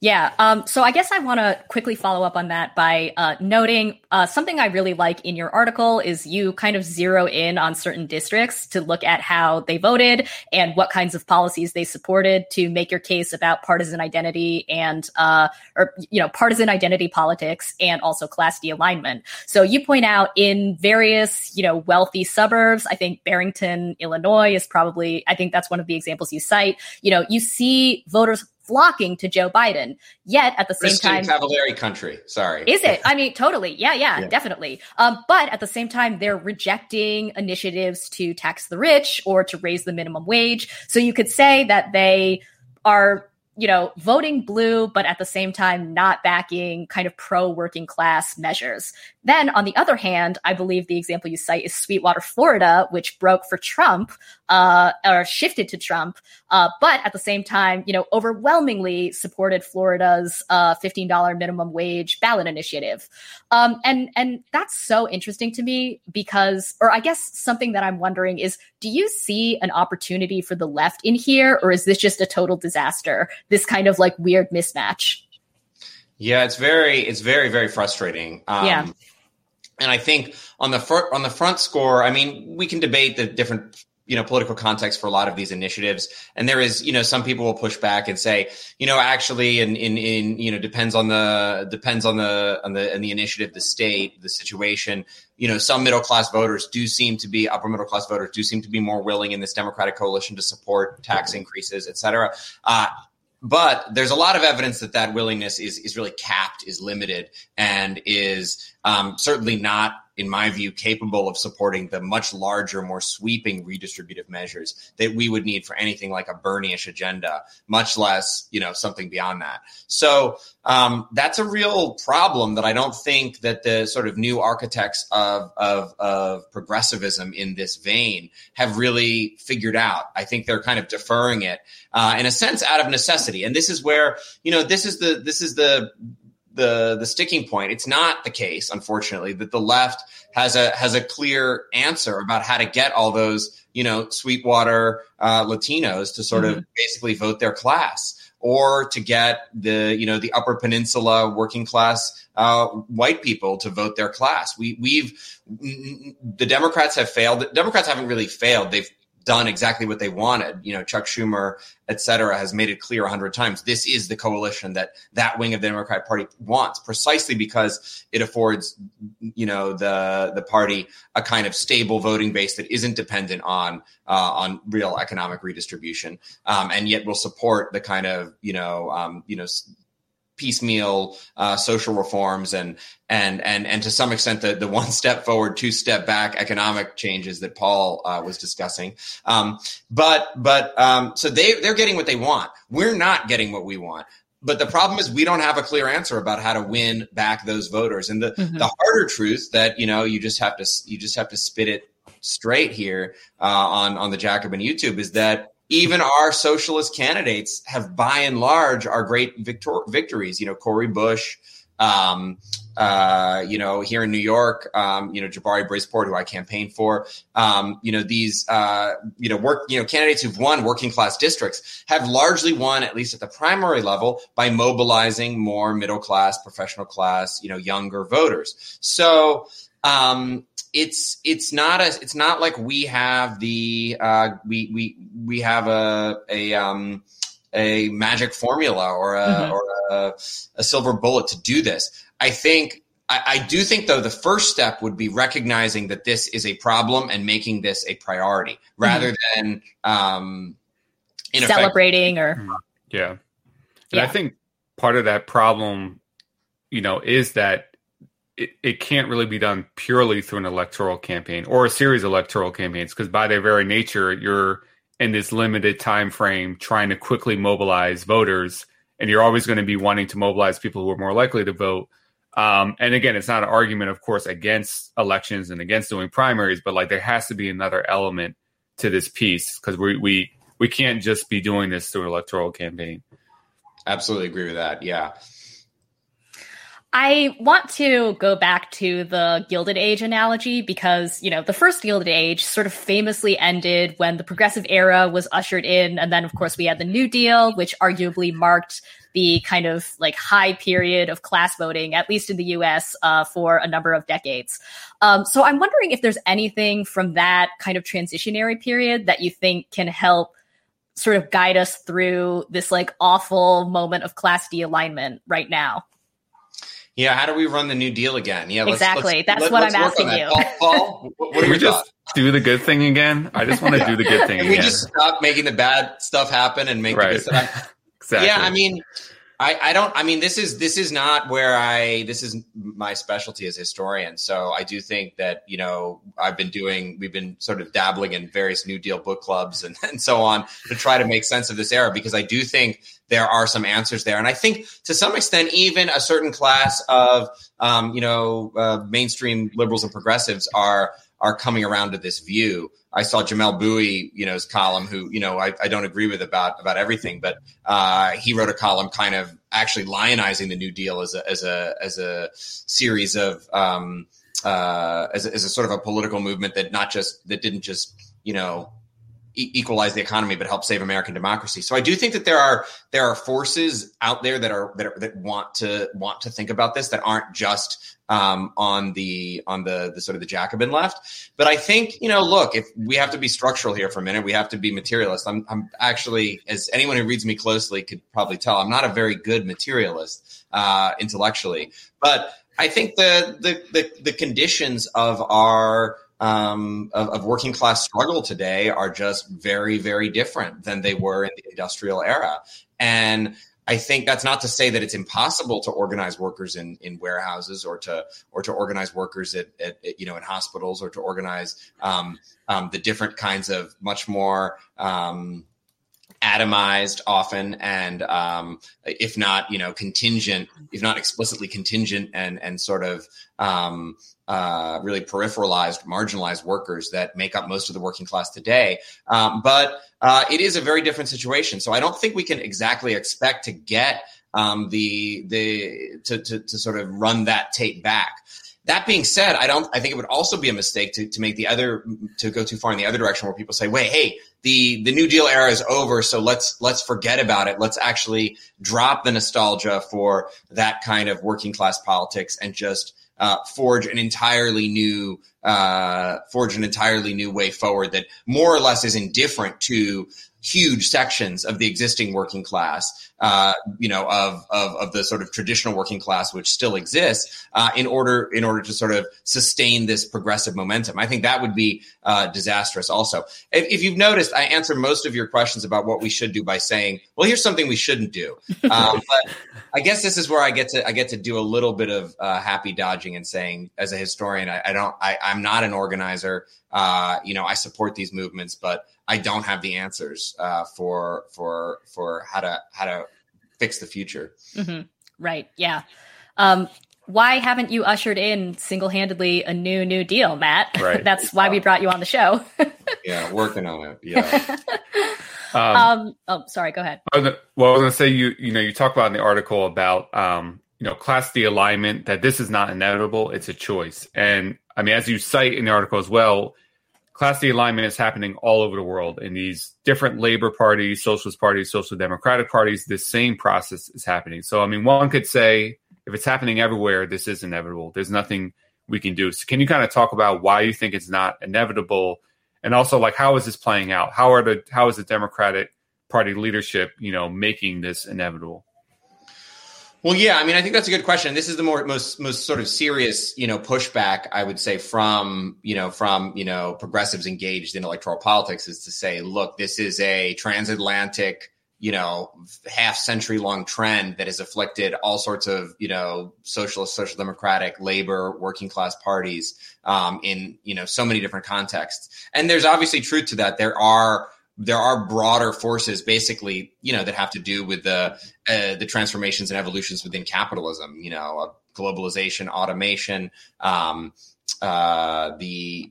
Yeah. Um, so I guess I want to quickly follow up on that by uh, noting uh, something I really like in your article is you kind of zero in on certain districts to look at how they voted and what kinds of policies they supported to make your case about partisan identity and uh, or you know partisan identity politics and also class de-alignment. So you point out in various you know wealthy suburbs, I think Barrington, Illinois is probably I think that's one of the examples you cite. You know, you see voters flocking to Joe Biden. Yet at the same Kristin time, Cavallari country. Sorry, is it? <laughs> I mean, totally. Yeah, yeah, Yeah. definitely. Um, but at the same time, they're rejecting initiatives to tax the rich or to raise the minimum wage. So you could say that they are, you know, voting blue, but at the same time not backing kind of pro working class measures. Then, on the other hand, I believe the example you cite is Sweetwater, Florida, which broke for Trump uh, or shifted to Trump, uh, but at the same time, you know, overwhelmingly supported Florida's uh, $15 minimum wage ballot initiative. Um, and and that's so interesting to me because, or I guess something that I'm wondering is, do you see an opportunity for the left in here, or is this just a total disaster? This kind of like weird mismatch. Yeah, it's very, it's very, very frustrating. Um, Yeah. And I think on the front, on the front score, I mean, we can debate the different, you know, political context for a lot of these initiatives. And there is, you know, some people will push back and say, you know, actually, in, in, in, you know, depends on the, depends on the, on the, on the initiative, the state, the situation. You know, some middle class voters do seem to be, upper middle class voters do seem to be more willing in this Democratic coalition to support tax increases, et cetera. Uh, but there's a lot of evidence that that willingness is is really capped, is limited, and is um, certainly not, in my view, capable of supporting the much larger, more sweeping redistributive measures that we would need for anything like a Bernie-ish agenda, much less, you know, something beyond that. So um, that's a real problem that I don't think that the sort of new architects of, of of progressivism in this vein have really figured out. I think they're kind of deferring it uh, in a sense out of necessity. And this is where you know this is the this is the the the sticking point. It's not the case, unfortunately, that the left has a has a clear answer about how to get all those you know Sweetwater uh, Latinos to sort of basically vote their class. Or to get the you know the Upper Peninsula working class uh, white people to vote their class, we we've the Democrats have failed. The Democrats haven't really failed. They've done exactly what they wanted. You know, Chuck Schumer, et cetera, has made it clear a hundred times. This is the coalition that that wing of the Democratic Party wants, precisely because it affords, you know, the the party a kind of stable voting base that isn't dependent on uh, on real economic redistribution, um, and yet will support the kind of you know um, you know. Piecemeal uh, social reforms and and and and to some extent the the one <laughs> step forward two step back economic changes that Paul uh, was discussing. Um, but but um, so they they're getting what they want. We're not getting what we want. But the problem is we don't have a clear answer about how to win back those voters. And the Mhm. the harder truth that you know you just have to you just have to spit it straight here uh, on on the Jacobin YouTube is that even our socialist candidates have by and large are great victor- victories. You know, Cori Bush, um, uh, you know, here in New York, um, you know, Jabari Brisport, who I campaigned for, um, you know, these, uh, you know, work, you know, candidates who've won working class districts have largely won, at least at the primary level, by mobilizing more middle class, professional class, you know, younger voters. So, um, it's it's not a it's not like we have the uh, we we we have a a um, a magic formula or a Mhm. or a, a silver bullet to do this. I think I, I do think though the first step would be recognizing that this is a problem and making this a priority rather than um, in effect Celebrating or Yeah. And Yeah. I think part of that problem, you know, is that it, it can't really be done purely through an electoral campaign or a series of electoral campaigns because by their very nature, you're in this limited time frame trying to quickly mobilize voters and you're always going to be wanting to mobilize people who are more likely to vote. Um, and again, it's not an argument, of course, against elections and against doing primaries, but like there has to be another element to this piece because we, we we can't just be doing this through an electoral campaign. absolutely agree with that. Yeah. I want to go back to the Gilded Age analogy because, you know, the first Gilded Age sort of famously ended when the progressive era was ushered in. And then, of course, we had the New Deal, which arguably marked the kind of like high period of class voting, at least in the US, uh, for a number of decades. Um, so I'm wondering if there's anything from that kind of transitionary period that you think can help sort of guide us through this like awful moment of class de-alignment right now. Yeah, how do we run the New Deal again? Yeah, let's, exactly. Let's, That's let, what I'm asking you. Paul, Paul, what are we just do the good thing again? I just want to yeah. do the good <laughs> thing. Can again. we just stop making the bad stuff happen and make right. the good stuff? <laughs> exactly. Yeah, I mean, I, I don't I mean this is this is not where I this is my specialty as historian. So I do think that, you know, I've been doing we've been sort of dabbling in various New Deal book clubs and, <laughs> and so on to try to make sense of this era because I do think there are some answers there. And I think to some extent, even a certain class of um, you know, uh, mainstream liberals and progressives are are coming around to this view. I saw Jamelle Bouie, you know's column, who you know I, I don't agree with about about everything, but uh, he wrote a column kind of actually lionizing the New Deal as a as a as a series of um, uh, as, a, as a sort of a political movement that not just that didn't just you know equalize the economy but help save American democracy. So I do think that there are there are forces out there that are that, are, that want to want to think about this that aren't just um, on the on the the sort of the Jacobin left. But I think you know, look, if we have to be structural here for a minute, we have to be materialist. I'm I'm actually, as anyone who reads me closely could probably tell, I'm not a very good materialist uh, intellectually, but I think the the the, the conditions of our um, of, of, working class struggle today are just very, very different than they were in the industrial era. And I think that's not to say that it's impossible to organize workers in, in warehouses or to or to organize workers at, at, at you know in hospitals or to organize um, um, the different kinds of much more um, atomized often and um, if not you know contingent if not explicitly contingent and and sort of um, uh, really peripheralized marginalized workers that make up most of the working class today. Um, but uh, it is a very different situation. So i don't think we can exactly expect to get um, the the to, to, to sort of run that tape back that being said, I don't. I think it would also be a mistake to, to make the other to go too far in the other direction, where people say, "Wait, hey, the the New Deal era is over, so let's let's forget about it. Let's actually drop the nostalgia for that kind of working class politics and just uh, forge an entirely new uh, forge an entirely new way forward that more or less is indifferent to huge sections of the existing working class, uh, you know, of, of, of the sort of traditional working class, which still exists, uh, in order in order to sort of sustain this progressive momentum. I think that would be uh, disastrous. Also, if, if, you've noticed, I answer most of your questions about what we should do by saying, "Well, here's something we shouldn't do." Um, <laughs> but I guess this is where I get to I get to do a little bit of uh, happy dodging and saying, as a historian, I, I don't, I, I'm not an organizer. Uh, you know, I support these movements, but I don't have the answers uh, for for for how to how to fix the future. Mm-hmm. Right. Yeah. Um, why haven't you ushered in single handedly a new New Deal, Matt? <laughs> Right. That's why we brought you on the show. <laughs> yeah, working on it. Yeah. <laughs> um, um, oh, sorry. Go ahead. well, I was going to say you you know you talk about in the article about um, you know class de alignment that this is not inevitable; it's a choice. And I mean, as you cite in the article as well, class de alignment is happening all over the world in these different labor parties, socialist parties, social democratic parties. This same process is happening. So, I mean, one could say if it's happening everywhere, this is inevitable. There's nothing we can do. So, can you kind of talk about why you think it's not inevitable, and also like how is this playing out? How are the how is the Democratic Party leadership, you know, making this inevitable? Well, yeah, I mean, I think that's a good question. This is the more most most sort of serious, you know, pushback I would say from you know from you know progressives engaged in electoral politics is to say, look, this is a transatlantic, you know, half century long trend that has afflicted all sorts of you know socialist, social democratic, labor, working class parties um, in you know so many different contexts. And there's obviously truth to that. There are there are broader forces basically you know that have to do with the uh, the transformations and evolutions within capitalism you know uh, globalization automation um, uh, the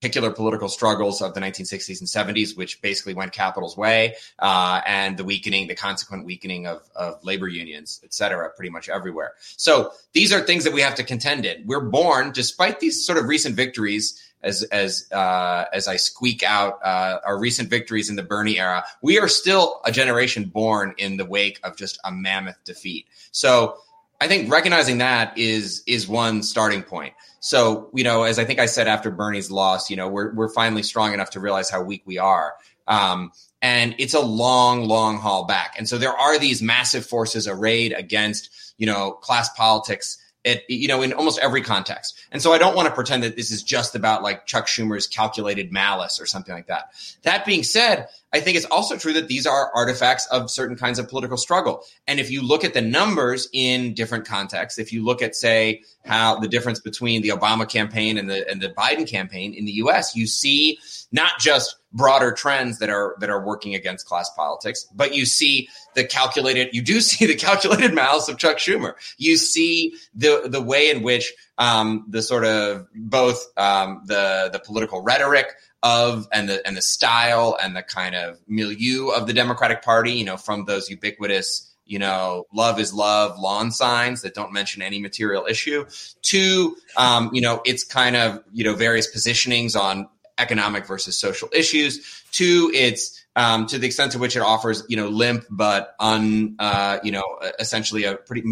particular political struggles of the 1960s and 70s, which basically went capital's way, uh, and the weakening, the consequent weakening of, of labor unions, et cetera, pretty much everywhere. So these are things that we have to contend in. We're born, despite these sort of recent victories, as as uh, as I squeak out uh, our recent victories in the Bernie era, we are still a generation born in the wake of just a mammoth defeat. So I think recognizing that is is one starting point. So, you know, as I think I said after Bernie's loss, you know, we're we're finally strong enough to realize how weak we are. Um, and it's a long, long haul back. And so there are these massive forces arrayed against, you know, class politics it, you know, in almost every context. And so I don't want to pretend that this is just about like Chuck Schumer's calculated malice or something like that. That being said, I think it's also true that these are artifacts of certain kinds of political struggle. And if you look at the numbers in different contexts, if you look at, say, how the difference between the Obama campaign and the and the Biden campaign in the US, you see not just broader trends that are that are working against class politics, but you see the calculated you do <laughs> see the calculated malice of Chuck Schumer. You see the the way in which um, the sort of both um, the the political rhetoric of and the and the style and the kind of milieu of the Democratic Party, you know, from those ubiquitous you know, love is love lawn signs that don't mention any material issue to, um, you know, it's kind of, you know, various positionings on economic versus social issues. To its um, to the extent to which it offers you know limp but un uh, you know essentially a pretty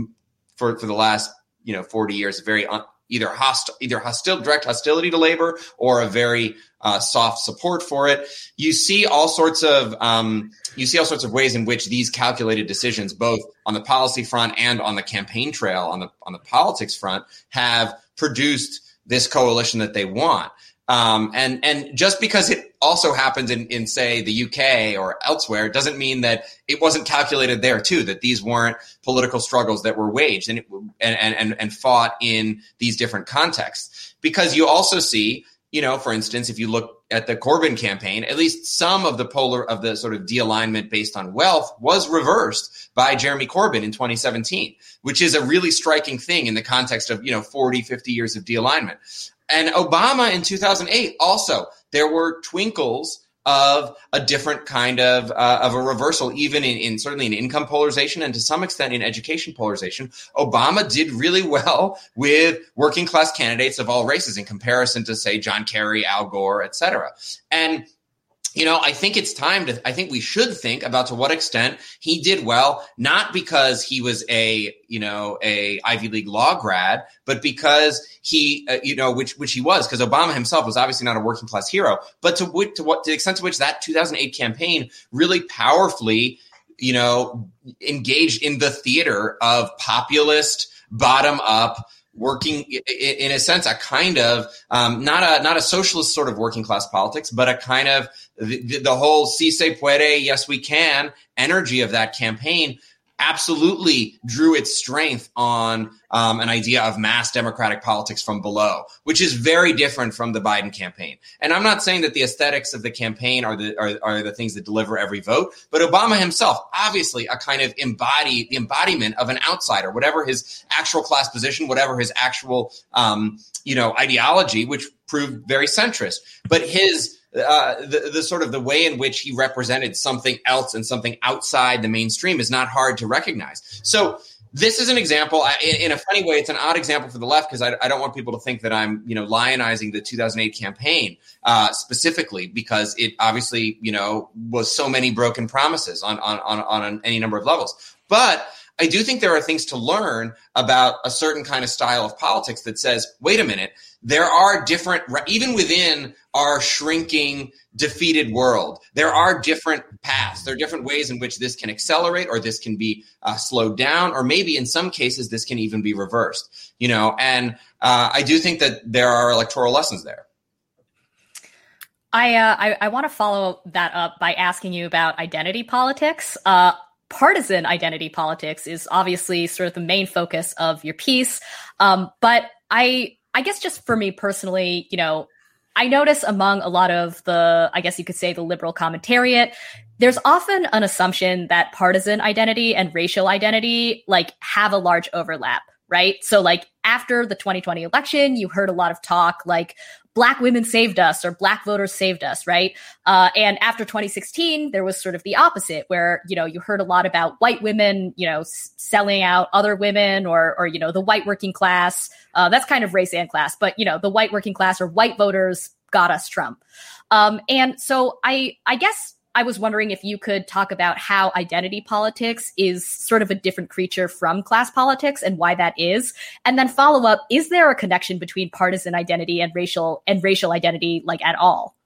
for for the last you know 40 years very un, either hostile either hostile direct hostility to labor or a very uh, soft support for it. You see all sorts of um, you see all sorts of ways in which these calculated decisions both on the policy front and on the campaign trail on the on the politics front have produced this coalition that they want um, and and just because it also happens in, in say the UK or elsewhere doesn't mean that it wasn't calculated there too. That these weren't political struggles that were waged and and and, and fought in these different contexts. Because you also see, you know, for instance, if you look at the Corbyn campaign, at least some of the polar of the sort of de-alignment based on wealth was reversed by Jeremy Corbyn in 2017, which is a really striking thing in the context of, you know, 40, 50 years of de-alignment. And Obama in 2008 also, there were twinkles of a different kind of uh, of a reversal, even in, in, certainly in income polarization and to some extent in education polarization. Obama did really well with working class candidates of all races in comparison to say John Kerry, Al Gore, et cetera. And you know, I think it's time to, I think we should think about to what extent he did well, not because he was a, you know, a Ivy League law grad, but because he, uh, you know, which, which he was, because Obama himself was obviously not a working class hero, but to, to what, to the extent to which that 2008 campaign really powerfully, you know, engaged in the theater of populist, bottom up, working in a sense a kind of um, not a not a socialist sort of working class politics, but a kind of the, the whole "si se puede, yes we can" energy of that campaign absolutely drew its strength on um, an idea of mass democratic politics from below, which is very different from the Biden campaign. And I'm not saying that the aesthetics of the campaign are the are, are the things that deliver every vote, but Obama himself, obviously, a kind of embody the embodiment of an outsider, whatever his actual class position, whatever his actual um, you know ideology, which proved very centrist, but his uh, the, the sort of the way in which he represented something else and something outside the mainstream is not hard to recognize. So this is an example in, in a funny way. It's an odd example for the left because I, I, don't want people to think that I'm, you know, lionizing the 2008 campaign uh, specifically because it obviously, you know, was so many broken promises on, on, on, on any number of levels. But I do think there are things to learn about a certain kind of style of politics that says, wait a minute, there are different, even within our shrinking, defeated world, there are different paths. There are different ways in which this can accelerate or this can be uh, slowed down, or maybe in some cases, this can even be reversed, you know, and uh, I do think that there are electoral lessons there. I, uh, I, I want to follow that up by asking you about identity politics. Uh, partisan identity politics is obviously sort of the main focus of your piece. Um, but I, I guess just for me personally, you know, I notice among a lot of the, I guess you could say the liberal commentariat, there's often an assumption that partisan identity and racial identity like have a large overlap right? So, like, after the 2020 election, you heard a lot of talk like, black women saved us or black voters saved us, right? Uh, and after 2016, there was sort of the opposite where, you know, you heard a lot about white women, you know, s- selling out other women or, or, you know, the white working class. Uh, that's kind of race and class, but, you know, the white working class or white voters got us Trump. Um, and so I, I guess I was wondering if you could talk about how identity politics is sort of a different creature from class politics and why that is. And then follow up, is there a connection between partisan identity and racial and racial identity like at all?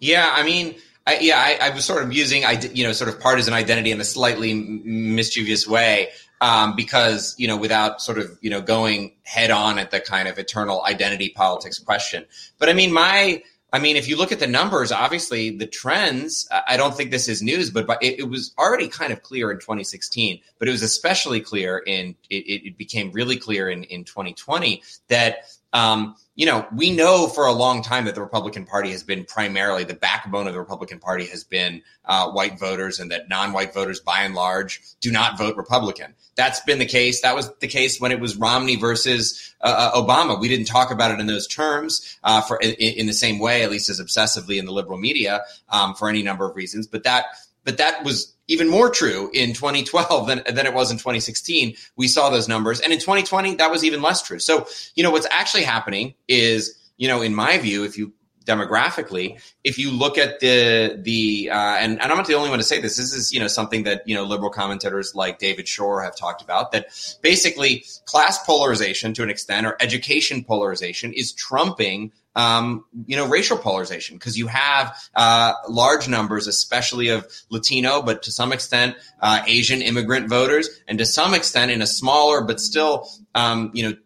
Yeah, I mean, I, yeah, I, I, was sort of using, you know, sort of partisan identity in a slightly mischievous way um, because, you know, without sort of, you know, going head on at the kind of eternal identity politics question. But I mean, my I mean, if you look at the numbers, obviously the trends, I don't think this is news, but, but it, it was already kind of clear in 2016, but it was especially clear in, it, it became really clear in, in 2020 that, um, you know, we know for a long time that the Republican Party has been primarily the backbone of the Republican Party has been uh, white voters, and that non-white voters, by and large, do not vote Republican. That's been the case. That was the case when it was Romney versus uh, uh Obama. We didn't talk about it in those terms uh, for in, in, the same way, at least as obsessively in the liberal media, um, for any number of reasons. But that, but that was even more true in 2012 than, than it was in 2016. We saw those numbers. And in 2020, that was even less true. So, you know, what's actually happening is, you know, in my view, if you demographically, if you look at the the uh, and, and I'm not the only one to say this. This is you know something that you know liberal commentators like David Shor have talked about. That basically class polarization to an extent or education polarization is trumping um, you know, racial polarization because you have uh, large numbers, especially of Latino, but to some extent uh, Asian immigrant voters, and to some extent, in a smaller but still, um, you know,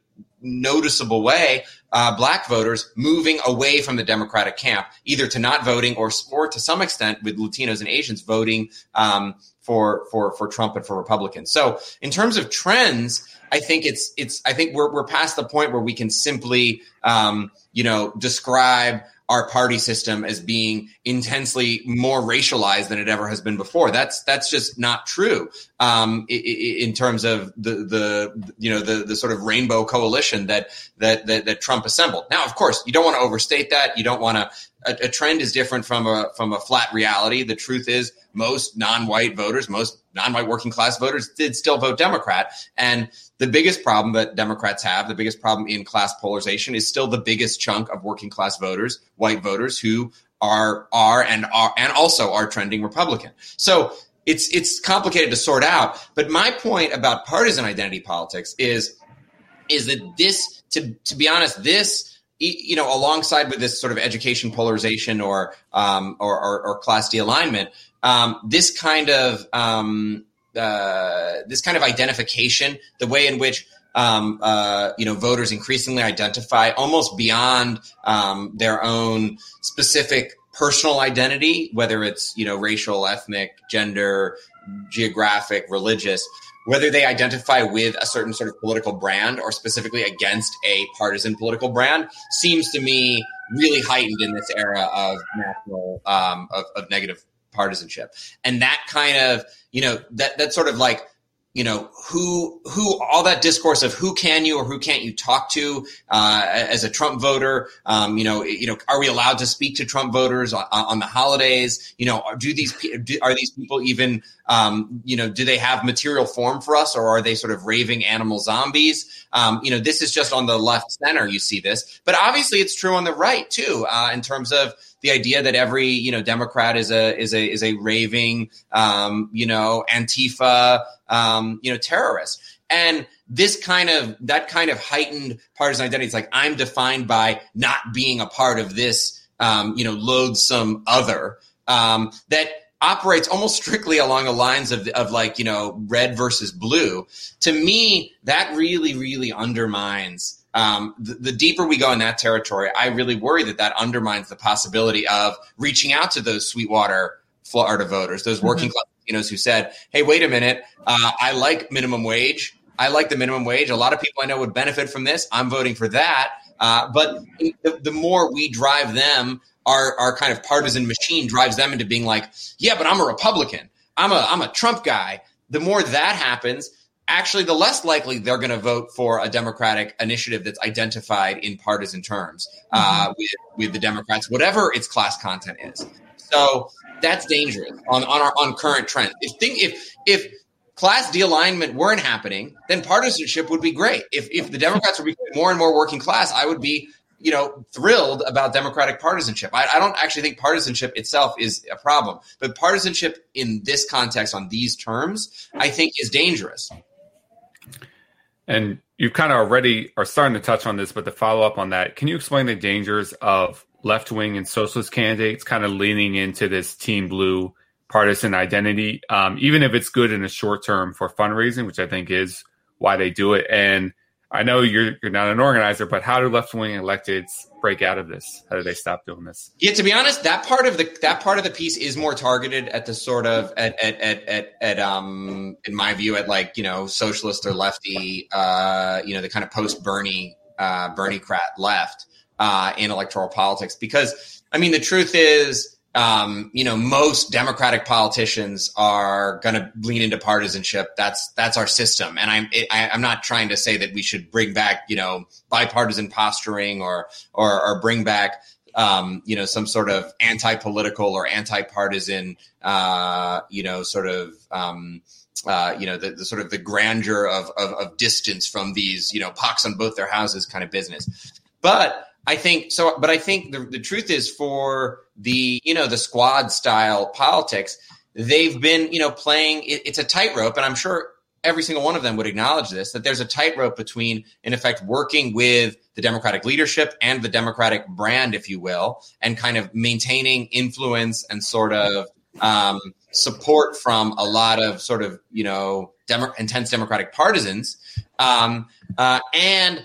noticeable way, uh, black voters moving away from the Democratic camp, either to not voting or, or to some extent with Latinos and Asians voting um, for for for Trump and for Republicans. So, in terms of trends, I think it's it's I think we're we're past the point where we can simply um, you know describe our party system as being intensely more racialized than it ever has been before. That's that's just not true um, in terms of the the you know the the sort of rainbow coalition that that that, that Trump assembled. Now, of course, you don't want to overstate that. You don't want to. A, a trend is different from a from a flat reality. The truth is, most non-white voters, most non-white working class voters, did still vote Democrat, and the biggest problem that Democrats have, the biggest problem in class polarization, is still the biggest chunk of working class voters, white voters, who are are and are and also are trending Republican. So it's it's complicated to sort out. But my point about partisan identity politics is is that this, to to be honest, this you know, alongside with this sort of education polarization or um, or, or, or class de-alignment, um, this kind of um, uh, this kind of identification, the way in which um, uh, you know voters increasingly identify almost beyond um, their own specific personal identity, whether it's you know racial, ethnic, gender, geographic, religious, whether they identify with a certain sort of political brand or specifically against a partisan political brand, seems to me really heightened in this era of national um, of, of negative partisanship, and that kind of you know that that sort of like you know who who all that discourse of who can you or who can't you talk to uh, as a Trump voter. Um, you know, you know, are we allowed to speak to Trump voters on, on the holidays? You know, do these do, are these people even um, you know do they have material form for us or are they sort of raving animal zombies? Um, you know, this is just on the left center. You see this, but obviously it's true on the right too uh, in terms of the idea that every you know Democrat is a is a is a raving um, you know Antifa um, you know terrorist. And this kind of that kind of heightened partisan identity. It's like I'm defined by not being a part of this um, you know loathsome other um, that operates almost strictly along the lines of, of like you know red versus blue to me that really really undermines um, the, the, deeper we go in that territory, I really worry that that undermines the possibility of reaching out to those Sweetwater, Florida voters, those mm-hmm. working class Latinos who said, "Hey, wait a minute, uh, I like minimum wage. I like the minimum wage. A lot of people I know would benefit from this. I'm voting for that." Uh, but the, the more we drive them, our our kind of partisan machine drives them into being like, "Yeah, but I'm a Republican. I'm a I'm a Trump guy." The more that happens, actually the less likely they're going to vote for a Democratic initiative that's identified in partisan terms uh, mm-hmm. with, with the Democrats, whatever its class content is. So that's dangerous on on our on current trends. If think if if class de-alignment weren't happening, then partisanship would be great. If if the Democrats were becoming more and more working class, I would be you know thrilled about democratic partisanship. I, I don't actually think partisanship itself is a problem, but partisanship in this context on these terms, I think, is dangerous. And you kind of already are starting to touch on this, but to follow up on that, can you explain the dangers of left wing and socialist candidates kind of leaning into this team blue partisan identity, um, even if it's good in the short term for fundraising, which I think is why they do it. And I know you're you're not an organizer, but how do left wing electeds break out of this? How do they stop doing this? Yeah, to be honest, that part of the that part of the piece is more targeted at the sort of at at at at, at um in my view at like you know socialist or lefty uh you know the kind of post Bernie uh Bernie crat left uh in electoral politics because I mean the truth is um, you know, most Democratic politicians are going to lean into partisanship. That's that's our system, and I'm it, I, am not trying to say that we should bring back you know bipartisan posturing or or, or bring back um, you know some sort of anti-political or anti-partisan uh, you know sort of um, uh, you know the, the, sort of the grandeur of, of of distance from these you know pox on both their houses kind of business, but I think so, but I think the, the truth is for the, you know, the squad style politics, they've been, you know, playing, it, it's a tightrope. And I'm sure every single one of them would acknowledge this, that there's a tightrope between, in effect, working with the Democratic leadership and the Democratic brand, if you will, and kind of maintaining influence and sort of um, support from a lot of sort of, you know, Demo- intense Democratic partisans. Um, uh, and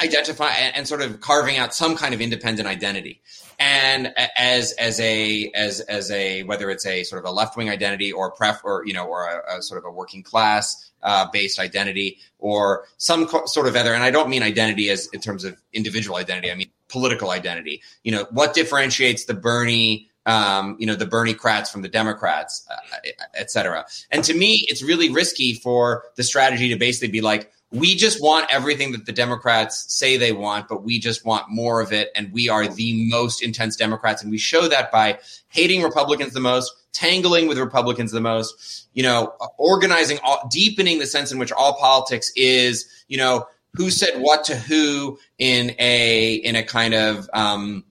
identify and, and, sort of carving out some kind of independent identity and as as a as as a whether it's a sort of a left wing identity or pref or you know or a, a sort of a working class uh, based identity or some co- sort of other and I don't mean identity as in terms of individual identity I mean political identity you know what differentiates the Bernie um, you know, the Berniecrats from the Democrats, uh, et cetera. And to me, it's really risky for the strategy to basically be like, we just want everything that the Democrats say they want, but we just want more of it. And we are the most intense Democrats. And we show that by hating Republicans the most, tangling with Republicans the most, you know, organizing, all, deepening the sense in which all politics is, you know, who said what to who in a, in a kind of, um,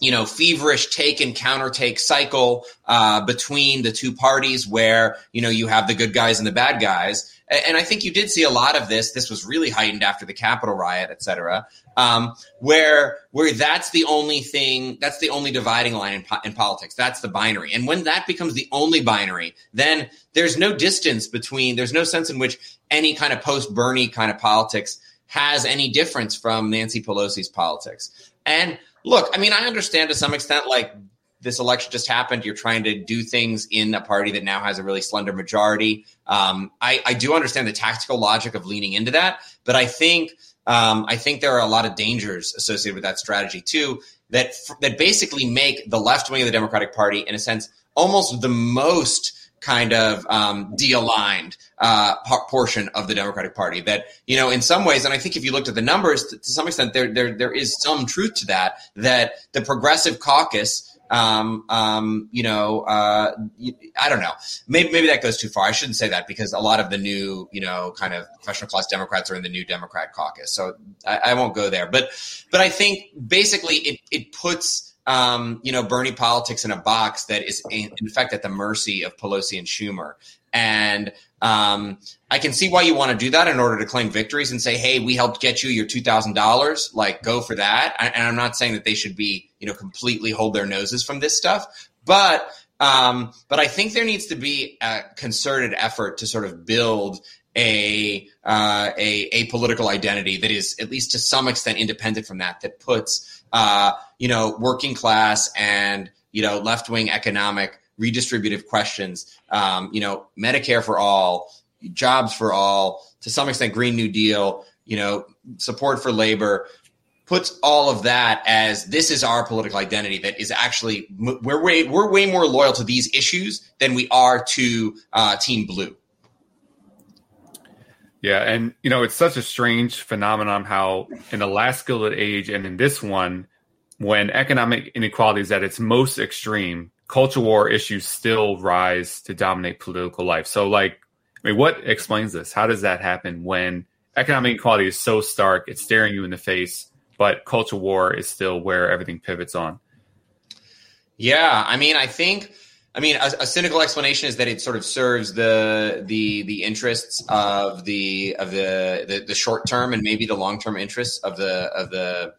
you know, feverish take and counter take cycle uh, between the two parties where, you know, you have the good guys and the bad guys and I think you did see a lot of this. This was really heightened after the Capitol riot, et cetera, um, where where that's the only thing, that's the only dividing line in, in politics. That's the binary, and when that becomes the only binary, then there's no distance between. There's no sense in which any kind of post Bernie kind of politics has any difference from Nancy Pelosi's politics. And look, I mean, I understand to some extent, like this election just happened. You're trying to do things in a party that now has a really slender majority. Um, I, I, do understand the tactical logic of leaning into that, but I think um, I think there are a lot of dangers associated with that strategy too. That that basically make the left wing of the Democratic Party, in a sense, almost the most kind of um, de-aligned uh, portion of the Democratic Party. That you know, in some ways, and I think if you looked at the numbers, to, to some extent, there there there is some truth to that. That the Progressive Caucus um, um, you know, uh, I don't know. Maybe maybe that goes too far. I shouldn't say that because a lot of the new, you know, kind of professional class Democrats are in the new Democrat caucus. So I, I won't go there. But but I think basically it it puts um, you know Bernie politics in a box that is in, in fact at the mercy of Pelosi and Schumer. And um, I can see why you want to do that in order to claim victories and say, "Hey, we helped get you your two thousand dollars." Like, go for that. I, and I'm not saying that they should be, you know, completely hold their noses from this stuff, but um, but I think there needs to be a concerted effort to sort of build a, uh, a a political identity that is at least to some extent independent from that. That puts uh, you know working class and you know left wing economic redistributive questions. Um, you know, Medicare for all, jobs for all, to some extent, Green New Deal. You know, support for labor puts all of that as this is our political identity that is actually we're way we're way more loyal to these issues than we are to uh, Team Blue. Yeah, and you know it's such a strange phenomenon how in the last Gilded Age and in this one, when economic inequality is at its most extreme, culture war issues still rise to dominate political life. So, like, I mean, what explains this? How does that happen when economic inequality is so stark, it's staring you in the face, but culture war is still where everything pivots on? Yeah, I mean, I think. I mean, a, a, cynical explanation is that it sort of serves the the the interests of the of the the, the short term and maybe the long term interests of the of the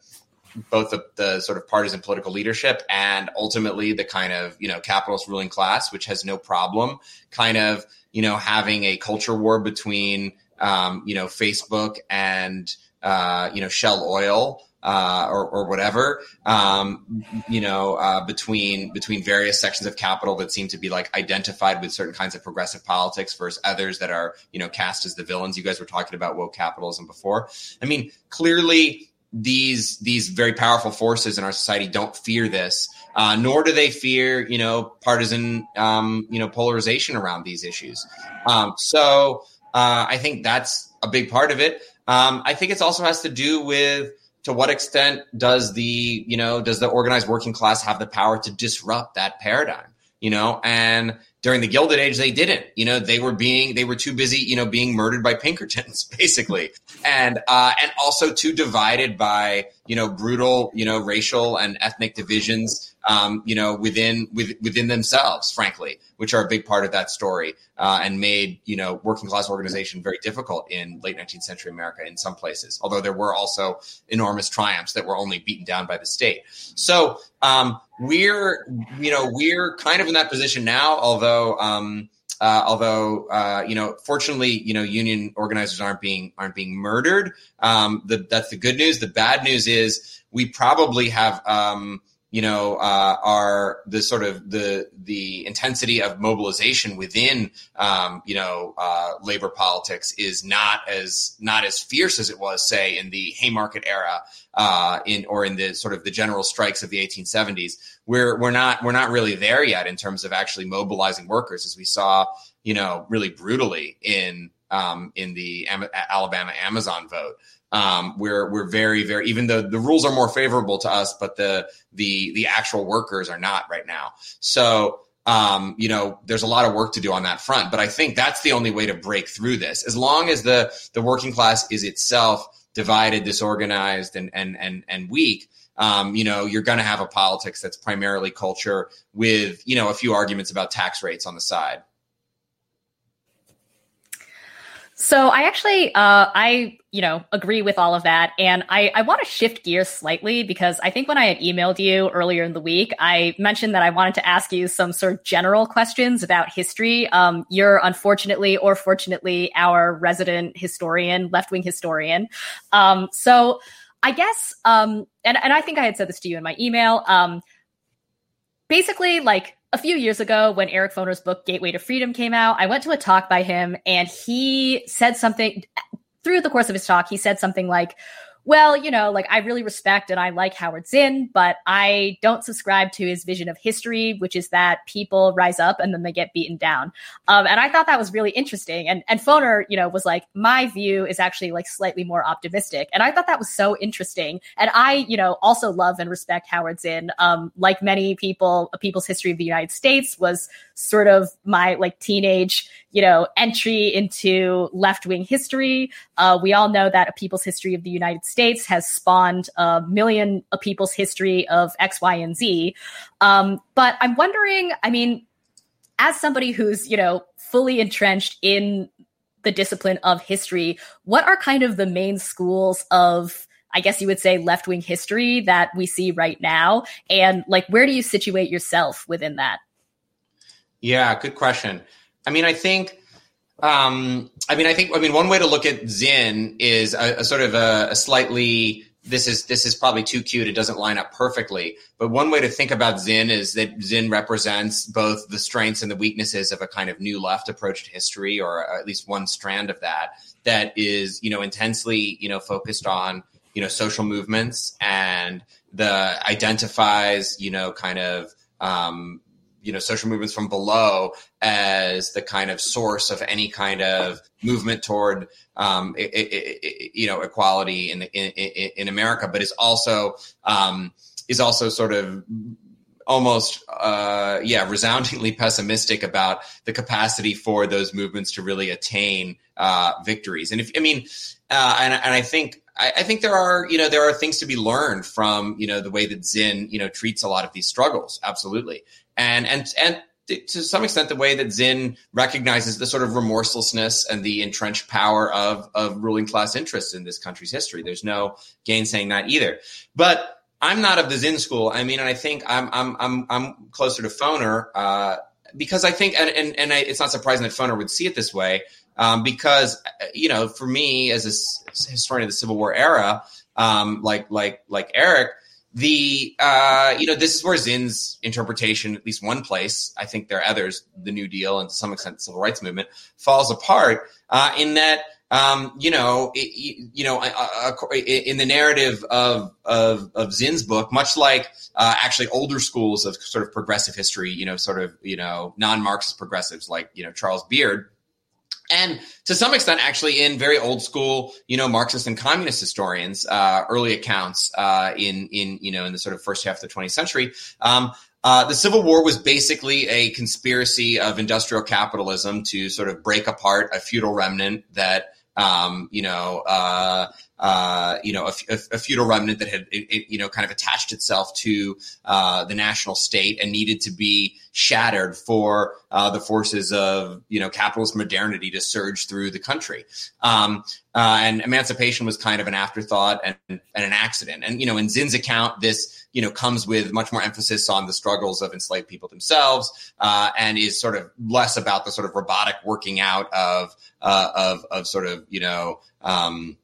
both the, the, sort of partisan political leadership and ultimately the kind of you know capitalist ruling class, which has no problem kind of you know having a culture war between um, you know Facebook and uh, you know Shell Oil. Uh, or, or whatever, um, you know, uh, between between various sections of capital that seem to be like identified with certain kinds of progressive politics versus others that are, you know, cast as the villains. You guys were talking about woke capitalism before. I mean, clearly, these these very powerful forces in our society don't fear this, uh, nor do they fear you know partisan um, you know polarization around these issues. Um, so uh, I think that's a big part of it. Um, I think it also has to do with to what extent does the you know does the organized working class have the power to disrupt that paradigm? You know, and during the Gilded Age, they didn't. You know, they were being they were too busy, you know, being murdered by Pinkertons, <laughs> basically, and uh, and also too divided by you know brutal, you know, racial and ethnic divisions, um, you know, within with, within themselves, frankly, which are a big part of that story, uh, and made you know working class organization very difficult in late 19th century America in some places. Although there were also enormous triumphs that were only beaten down by the state. So um, we're you know we're kind of in that position now, although. Um, uh, although uh, you know, fortunately, you know, union organizers aren't being aren't being murdered. Um, the, that's the good news. The bad news is we probably have um, you know, uh, are the sort of the the intensity of mobilization within, um, you know, uh, labor politics is not as not as fierce as it was, say, in the Haymarket era, uh, in or in the sort of the general strikes of the 1870s. We're we're not we're not really there yet in terms of actually mobilizing workers, as we saw, you know, really brutally in um, in the Alabama Amazon vote um, we're we're very very even though the rules are more favorable to us, but the the the actual workers are not right now. So um, you know, there's a lot of work to do on that front. But I think that's the only way to break through this. As long as the the working class is itself divided, disorganized, and and and and weak. Um, you know, you're going to have a politics that's primarily culture with, you know, a few arguments about tax rates on the side. So I actually, uh, I, you know, agree with all of that. And I, I want to shift gears slightly because I think when I had emailed you earlier in the week, I mentioned that I wanted to ask you some sort of general questions about history. Um, you're unfortunately or fortunately our resident historian, left wing historian. Um, so I guess, um, and, and I think I had said this to you in my email. Um, basically, like, a few years ago when Eric Foner's book Gateway to Freedom came out, I went to a talk by him and he said something through the course of his talk. He said something like, well, you know, like I really respect and I like Howard Zinn, but I don't subscribe to his vision of history, which is that people rise up and then they get beaten down. Um, and I thought that was really interesting. And and Foner, you know, was like, my view is actually like slightly more optimistic. And I thought that was so interesting. And I, you know, also love and respect Howard Zinn. Um, like many people, a people's history of the United States was sort of my like teenage you know, entry into left wing history. Uh, we all know that a people's history of the United States has spawned a million a people's history of X, Y, and Z. Um, but I'm wondering, I mean, as somebody who's, you know, fully entrenched in the discipline of history, what are kind of the main schools of I guess you would say left wing history that we see right now? And like, where do you situate yourself within that? Yeah, good question. I mean, I think. Um, I mean, I think. I mean, one way to look at Zinn is a, a sort of a, a slightly this is this is probably too cute. It doesn't line up perfectly. But one way to think about Zinn is that Zinn represents both the strengths and the weaknesses of a kind of new left approach to history, or at least one strand of that that is, you know, intensely, you know, focused on you know social movements and the identifies, you know, kind of um, you know social movements from below as the kind of source of any kind of movement toward um, it, it, it, you know equality in, in in America, but is also um, is also sort of almost uh, yeah resoundingly pessimistic about the capacity for those movements to really attain uh, victories. And if I mean, uh, and and I think I, think there are you know there are things to be learned from you know the way that Zinn you know treats a lot of these struggles. Absolutely, and and and to some extent the way that Zinn recognizes the sort of remorselessness and the entrenched power of of ruling class interests in this country's history. There's no gainsaying that either. But I'm not of the Zinn school. I mean, and I think I'm I'm I'm I'm closer to Foner uh, because I think and and, and I, it's not surprising that Foner would see it this way um, because you know for me as a historian of the Civil War era, um, like like like Eric, the uh, you know this is where Zinn's interpretation, at least one place, I think there are others, the New Deal and to some extent the Civil Rights Movement, falls apart uh, in that um, you know, it, you know, in the narrative of, of, of Zinn's book, much like uh, actually older schools of sort of progressive history, you know, sort of, you know, non-Marxist progressives like, you know, Charles Beard, and to some extent, actually, in very old school, you know, Marxist and communist historians, uh, early accounts uh, in in you know in the sort of first half of the 20th century, um, uh, the Civil War was basically a conspiracy of industrial capitalism to sort of break apart a feudal remnant that um, you know, uh, uh, you know, a, a, feudal remnant that had, it, you know, kind of attached itself to uh, the national state and needed to be shattered for uh, the forces of, you know, capitalist modernity to surge through the country. Um, uh, and emancipation was kind of an afterthought and, and an accident. And, you know, in Zinn's account, this, you know, comes with much more emphasis on the struggles of enslaved people themselves, uh, and is sort of less about the sort of robotic working out of uh, of of sort of you know. Um,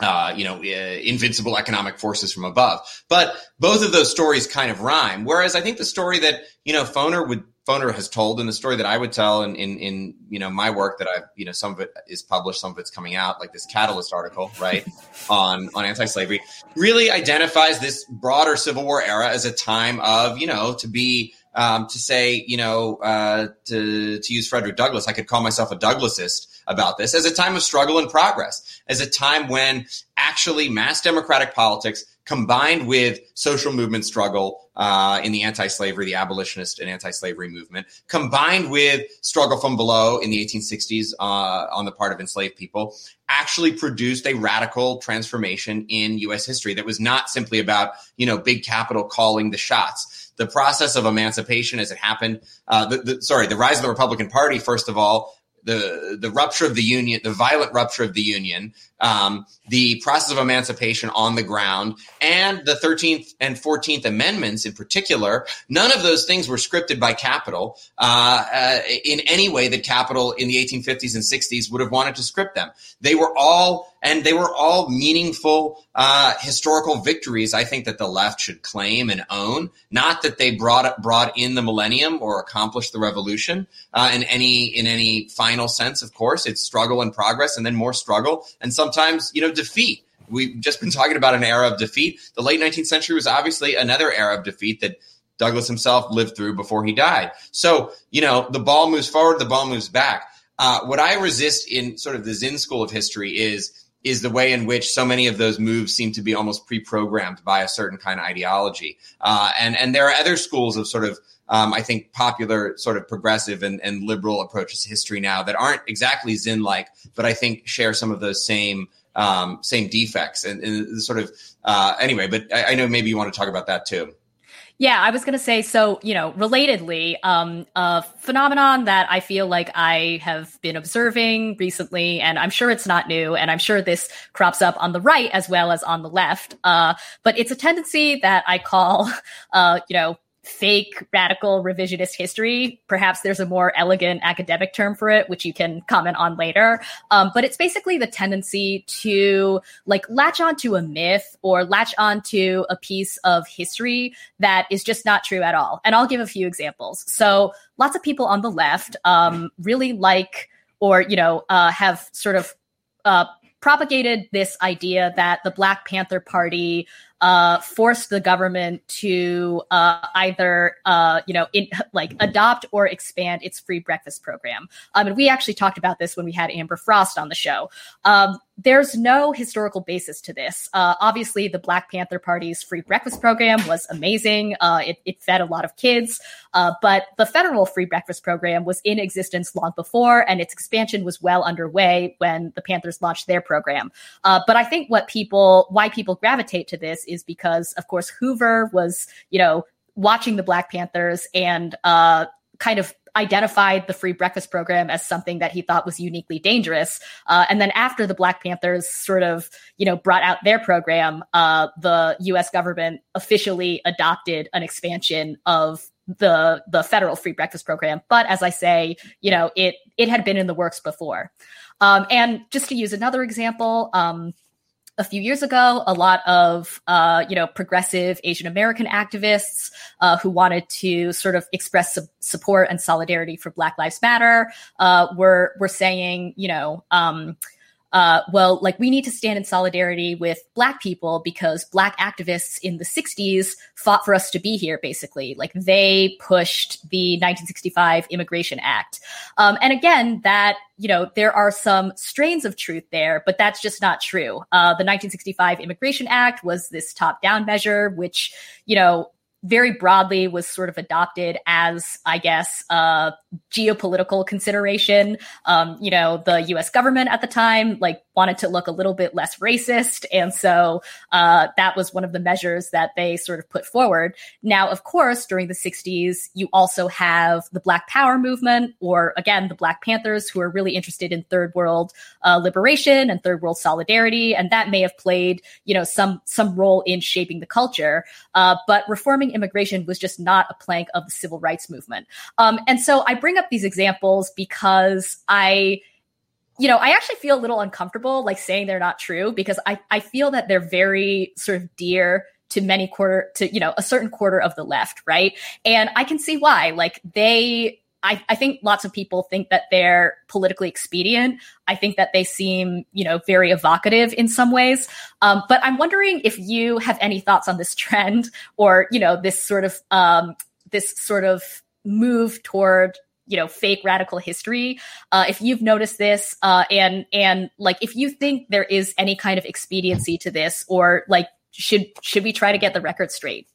uh, you know, uh, invincible economic forces from above. But both of those stories kind of rhyme. Whereas I think the story that you know Foner would Foner has told, and the story that I would tell in, in, in you know my work that I've you know some of it is published, some of it's coming out, like this Catalyst article, right, <laughs> on on anti-slavery, really identifies this broader Civil War era as a time of you know to be um, to say you know uh, to to use Frederick Douglass, I could call myself a Douglassist about this as a time of struggle and progress, as a time when actually mass democratic politics combined with social movement struggle uh, in the anti-slavery, the abolitionist and anti-slavery movement, combined with struggle from below in the 1860s uh, on the part of enslaved people, actually produced a radical transformation in U.S. history that was not simply about you know big capital calling the shots. The process of emancipation, as it happened, uh, the, the, sorry, the rise of the Republican Party, first of all, the the rupture of the union, the violent rupture of the union, um, the process of emancipation on the ground, and the 13th and 14th Amendments in particular, none of those things were scripted by Capital uh, uh, in any way that Capital in the 1850s and 60s would have wanted to script them. They were all, and they were all meaningful uh, historical victories. I think that the left should claim and own. Not that they brought brought in the millennium or accomplished the revolution uh, in any in any final sense. Of course, it's struggle and progress, and then more struggle, and some sometimes, you know, defeat. We've just been talking about an era of defeat. The late 19th century was obviously another era of defeat that Douglass himself lived through before he died. So, you know, the ball moves forward, the ball moves back. Uh, what I resist in sort of the Zinn school of history is is the way in which so many of those moves seem to be almost pre-programmed by a certain kind of ideology. Uh, and and there are other schools of sort of um, I think popular sort of progressive and, and liberal approaches to history now that aren't exactly Zinn like, but I think share some of those same um, same defects and, and sort of uh, anyway. But I, I know maybe you want to talk about that too. Yeah, I was going to say so, you know, relatedly, um, a phenomenon that I feel like I have been observing recently, and I'm sure it's not new, and I'm sure this crops up on the right as well as on the left. Uh, but it's a tendency that I call, <laughs> uh, you know, fake radical revisionist history. Perhaps there's a more elegant academic term for it, which you can comment on later. Um, but it's basically the tendency to like latch onto a myth or latch onto a piece of history that is just not true at all. And I'll give a few examples. So lots of people on the left um, really like or, you know, uh, have sort of uh, propagated this idea that the Black Panther Party uh, forced the government to uh, either uh, you know in, like adopt or expand its free breakfast program. Um, and we actually talked about this when we had Amber Frost on the show. Um, there's no historical basis to this. Uh, obviously, the Black Panther Party's free breakfast program was amazing. Uh, it, it, fed a lot of kids, uh, but the federal free breakfast program was in existence long before, and its expansion was well underway when the Panthers launched their program. Uh, but I think what people, why people gravitate to this, is because, of course, Hoover was, you know, watching the Black Panthers and uh, kind of identified the free breakfast program as something that he thought was uniquely dangerous. Uh, and then after the Black Panthers sort of, you know, brought out their program, uh, the U.S. government officially adopted an expansion of the the federal free breakfast program. But as I say, you know, it it had been in the works before. Um, and just to use another example, um, a few years ago, a lot of uh, you know progressive Asian American activists uh, who wanted to sort of express su- support and solidarity for Black Lives Matter uh, were were saying, you know. Um, uh, well, like we need to stand in solidarity with Black people because Black activists in the 60s fought for us to be here, basically. Like they pushed the 1965 Immigration Act. Um, and again, that, you know, there are some strains of truth there, but that's just not true. Uh, the 1965 Immigration Act was this top down measure, which, you know, very broadly was sort of adopted as, I guess, a geopolitical consideration. Um, you know, the U.S. government at the time like wanted to look a little bit less racist, and so uh, that was one of the measures that they sort of put forward. Now, of course, during the '60s, you also have the Black Power movement, or again, the Black Panthers, who are really interested in third world uh, liberation and third world solidarity, and that may have played, you know, some some role in shaping the culture. Uh, but reforming immigration was just not a plank of the civil rights movement. Um, and so I bring up these examples because I, you know, I actually feel a little uncomfortable like saying they're not true because I, I feel that they're very sort of dear to many quarter to, you know, a certain quarter of the left, right? And I can see why. Like they I, I, think lots of people think that they're politically expedient. I think that they seem, you know, very evocative in some ways. Um, but I'm wondering if you have any thoughts on this trend or, you know, this sort of um, this sort of move toward you know fake radical history uh, if you've noticed this uh, and and like if you think there is any kind of expediency to this or like should should we try to get the record straight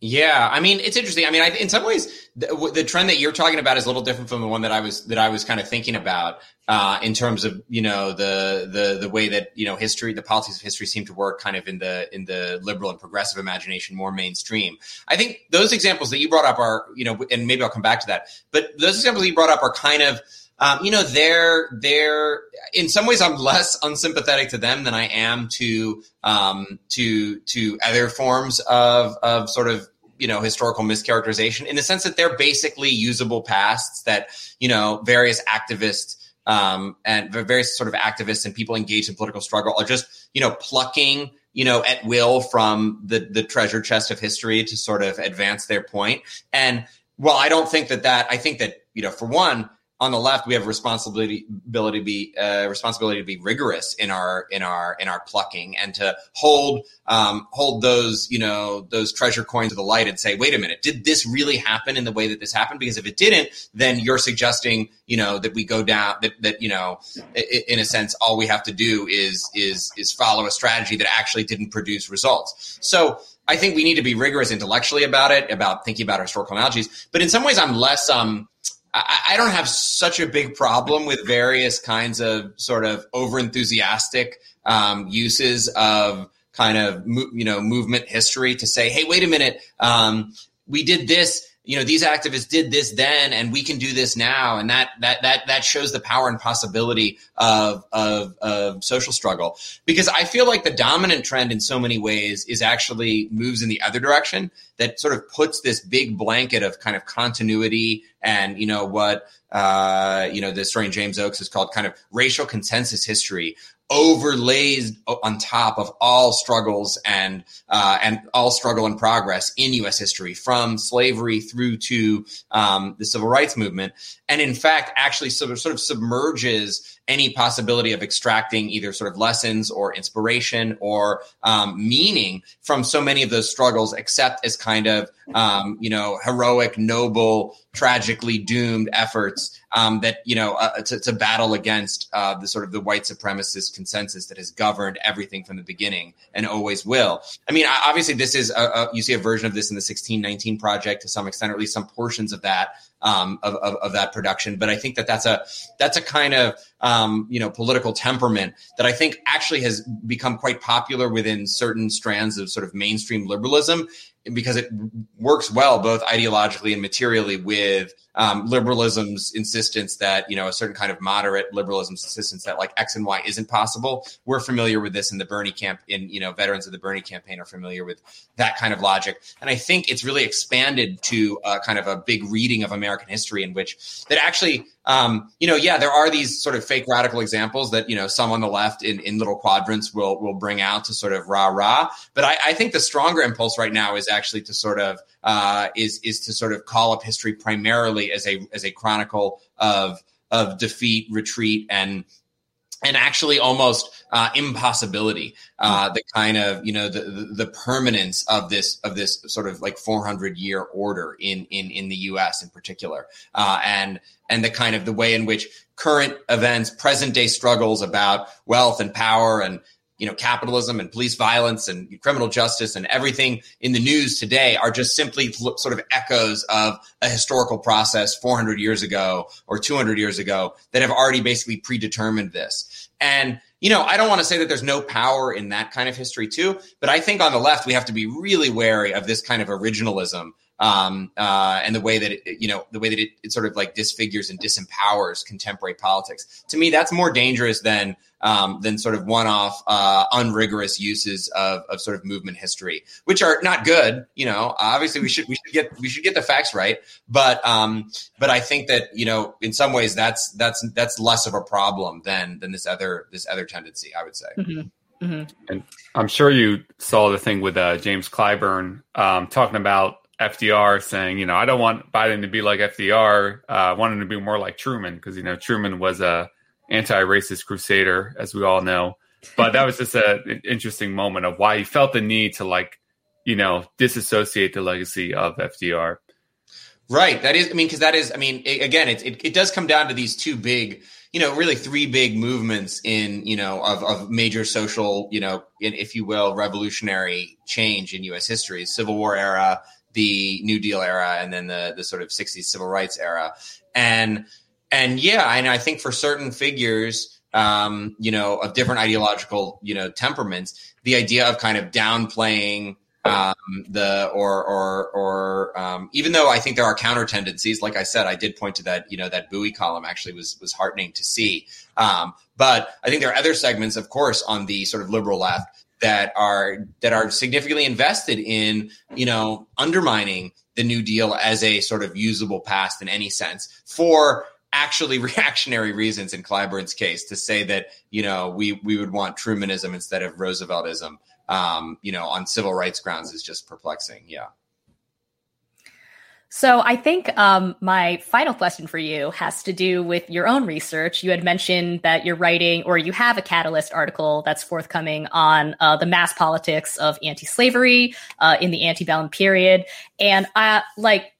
yeah, I mean it's interesting. I mean, I, in some ways, the, the, trend that you're talking about is a little different from the one that I was that I was kind of thinking about uh, in terms of you know the the the way that you know history, the politics of history seem to work kind of in the in the liberal and progressive imagination more mainstream. I think those examples that you brought up are you know, and maybe I'll come back to that, but those examples that you brought up are kind of um, you know, they're they're in some ways I'm less unsympathetic to them than I am to um, to to other forms of of sort of you know historical mischaracterization in the sense that they're basically usable pasts that you know various activists um, and various sort of activists and people engaged in political struggle are just you know plucking you know at will from the the treasure chest of history to sort of advance their point. And well i don't think that that i think that you know for one on the left, we have responsibility ability to be uh, responsibility to be rigorous in our in our in our plucking and to hold um, hold those you know those treasure coins of the light and say, wait a minute, did this really happen in the way that this happened? Because if it didn't, then you're suggesting you know that we go down that that you know in a sense all we have to do is is is follow a strategy that actually didn't produce results. So I think we need to be rigorous intellectually about it, about thinking about our historical analogies. But in some ways, I'm less um I, don't have such a big problem with various kinds of sort of over enthusiastic um, uses of kind of you know movement history to say, hey, wait a minute, um, we did this you know these activists did this then and we can do this now. And that that that that shows the power and possibility of of, of social struggle. Because i feel like the dominant trend in so many ways is actually moves in the other direction that sort of puts this big blanket of kind of continuity and you know what uh, you know, the historian James Oakes has called kind of racial consensus history overlays on top of all struggles and uh, and all struggle and progress in U.S. history, from slavery through to um, the civil rights movement, and in fact, actually sort of, sort of submerges any possibility of extracting either sort of lessons or inspiration or um, meaning from so many of those struggles, except as kind of um, you know heroic, noble, tragically doomed efforts um, that you know uh, to, to, battle against uh, the sort of the white supremacist consensus that has governed everything from the beginning and always will. I mean, obviously, this is a, a, you see a version of this in the 1619 project to some extent, or at least some portions of that um, of, of, of, that production. But I think that that's a that's a kind of um, you know political temperament that I think actually has become quite popular within certain strands of sort of mainstream liberalism because it works well both ideologically and materially with um, liberalism's insistence that you know a certain kind of moderate liberalism's insistence that like X and Y isn't possible. We're familiar with this in the Bernie camp. In you know, veterans of the Bernie campaign are familiar with that kind of logic, and I think it's really expanded to a kind of a big reading of American history in which that actually um, you know, yeah, there are these sort of fake radical examples that you know some on the left in, in little quadrants will will bring out to sort of rah rah. But I, I think the stronger impulse right now is actually to sort of uh, is is to sort of call up history primarily as a as a chronicle of of defeat, retreat, and and actually almost uh, impossibility. Uh, the kind of you know the, the, the permanence of this of this sort of like 400 year order in in in the U.S. in particular, uh, and and the kind of the way in which current events, present day struggles about wealth and power and you know capitalism and police violence and criminal justice and everything in the news today are just simply sort of echoes of a historical process 400 years ago or 200 years ago that have already basically predetermined this and you know i don't want to say that there's no power in that kind of history too but i think on the left we have to be really wary of this kind of originalism um, uh, and the way that it, you know the way that it, it, sort of like disfigures and disempowers contemporary politics. To me, that's more dangerous than um, than sort of one-off, uh, unrigorous uses of, of sort of movement history, which are not good. You know, obviously we should we should get we should get the facts right, but um, but I think that you know in some ways that's that's that's less of a problem than than this other this other tendency. I would say. Mm-hmm. Mm-hmm. And I'm sure you saw the thing with uh, James Clyburn um, talking about FDR saying, you know, I don't want Biden to be like FDR. Uh, I want him to be more like Truman because, you know, Truman was a anti-racist crusader, as we all know. But that was just a, an interesting moment of why he felt the need to like, you know, disassociate the legacy of FDR. Right. That is, I mean, because that is, I mean, it, again, it, it, it does come down to these two big, you know, really three big movements in, you know, of, of major social, you know, in, if you will, revolutionary change in U.S. history, Civil War era, the New Deal era and then the the sort of 60s civil rights era. And and yeah, and I think for certain figures, um, you know, of different ideological, you know, temperaments, the idea of kind of downplaying um, the or or or um, even though I think there are counter tendencies, like I said, I did point to that, you know, that Bouie column actually was was heartening to see. Um, but I think there are other segments, of course, on the sort of liberal left that are that are significantly invested in you know undermining the New Deal as a sort of usable past in any sense for actually <laughs> reactionary reasons in Clyburn's case to say that you know we we would want Trumanism instead of Rooseveltism um, you know on civil rights grounds is just perplexing. Yeah. So I think um, my final question for you has to do with your own research. You had mentioned that you're writing, or you have a Catalyst article that's forthcoming on uh, the mass politics of anti-slavery uh, in the antebellum period, and I like,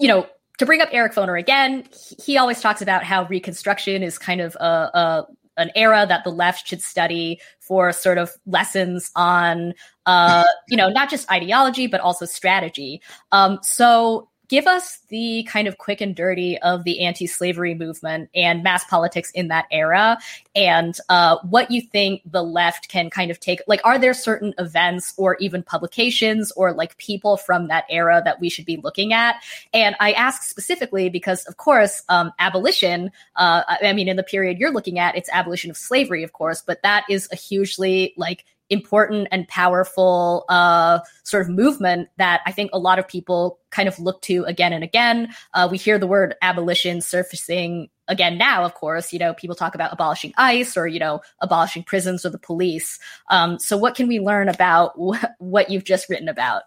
you know, to bring up Eric Foner again, he always talks about how Reconstruction is kind of a, a an era that the left should study for sort of lessons on, uh, you know, not just ideology but also strategy. Um, so give us the kind of quick and dirty of the anti-slavery movement and mass politics in that era and uh, what you think the left can kind of take like are there certain events or even publications or like people from that era that we should be looking at? And i ask specifically because of course um, abolition uh, i mean in the period you're looking at it's abolition of slavery of course but that is a hugely like important and powerful uh, sort of movement that I think a lot of people kind of look to again and again. Uh, we hear the word abolition surfacing again now, of course. You know, people talk about abolishing ICE or, you know, abolishing prisons or the police. Um, so, what can we learn about wh- what you've just written about?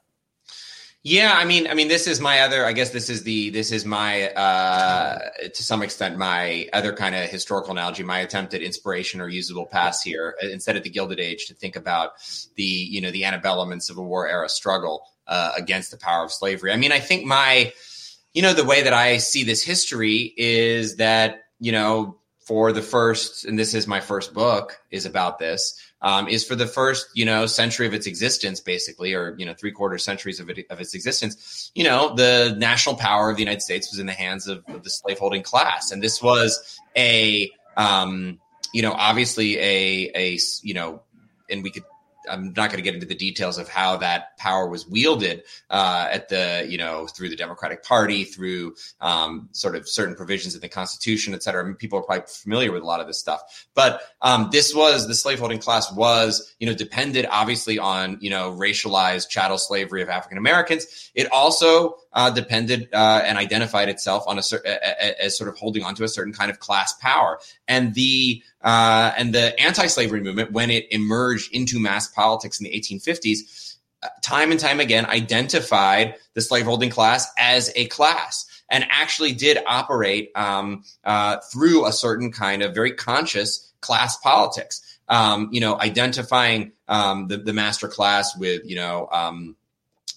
Yeah, I mean, I mean, this is my other. I guess this is the this is my uh, to some extent my other kind of historical analogy. My attempt at inspiration or usable past here, uh, instead of the Gilded Age, to think about the you know the antebellum and Civil War era struggle uh, against the power of slavery. I mean, I think my you know the way that I see this history is that you know for the first, and this is my first book, is about this um, is for the first, you know, century of its existence, basically, or you know, three quarter centuries of, it, of its existence. You know, the national power of the United States was in the hands of, of the slaveholding class, and this was a, um, you know, obviously a a you know, and we could I'm not going to get into the details of how that power was wielded uh, at the, you know, through the Democratic Party, through um, sort of certain provisions in the Constitution, et cetera. I mean, people are probably familiar with a lot of this stuff. But um, this was the slaveholding class was, you know, depended obviously on, you know, racialized chattel slavery of African Americans. It also uh, depended uh, and identified itself on a as sort of holding onto a certain kind of class power. And the uh, and the anti-slavery movement, when it emerged into mass politics in the 1850s, uh, time and time again identified the slaveholding class as a class and actually did operate um, uh, through a certain kind of very conscious class politics. Um, you know, identifying um, the, the master class with, you know, um,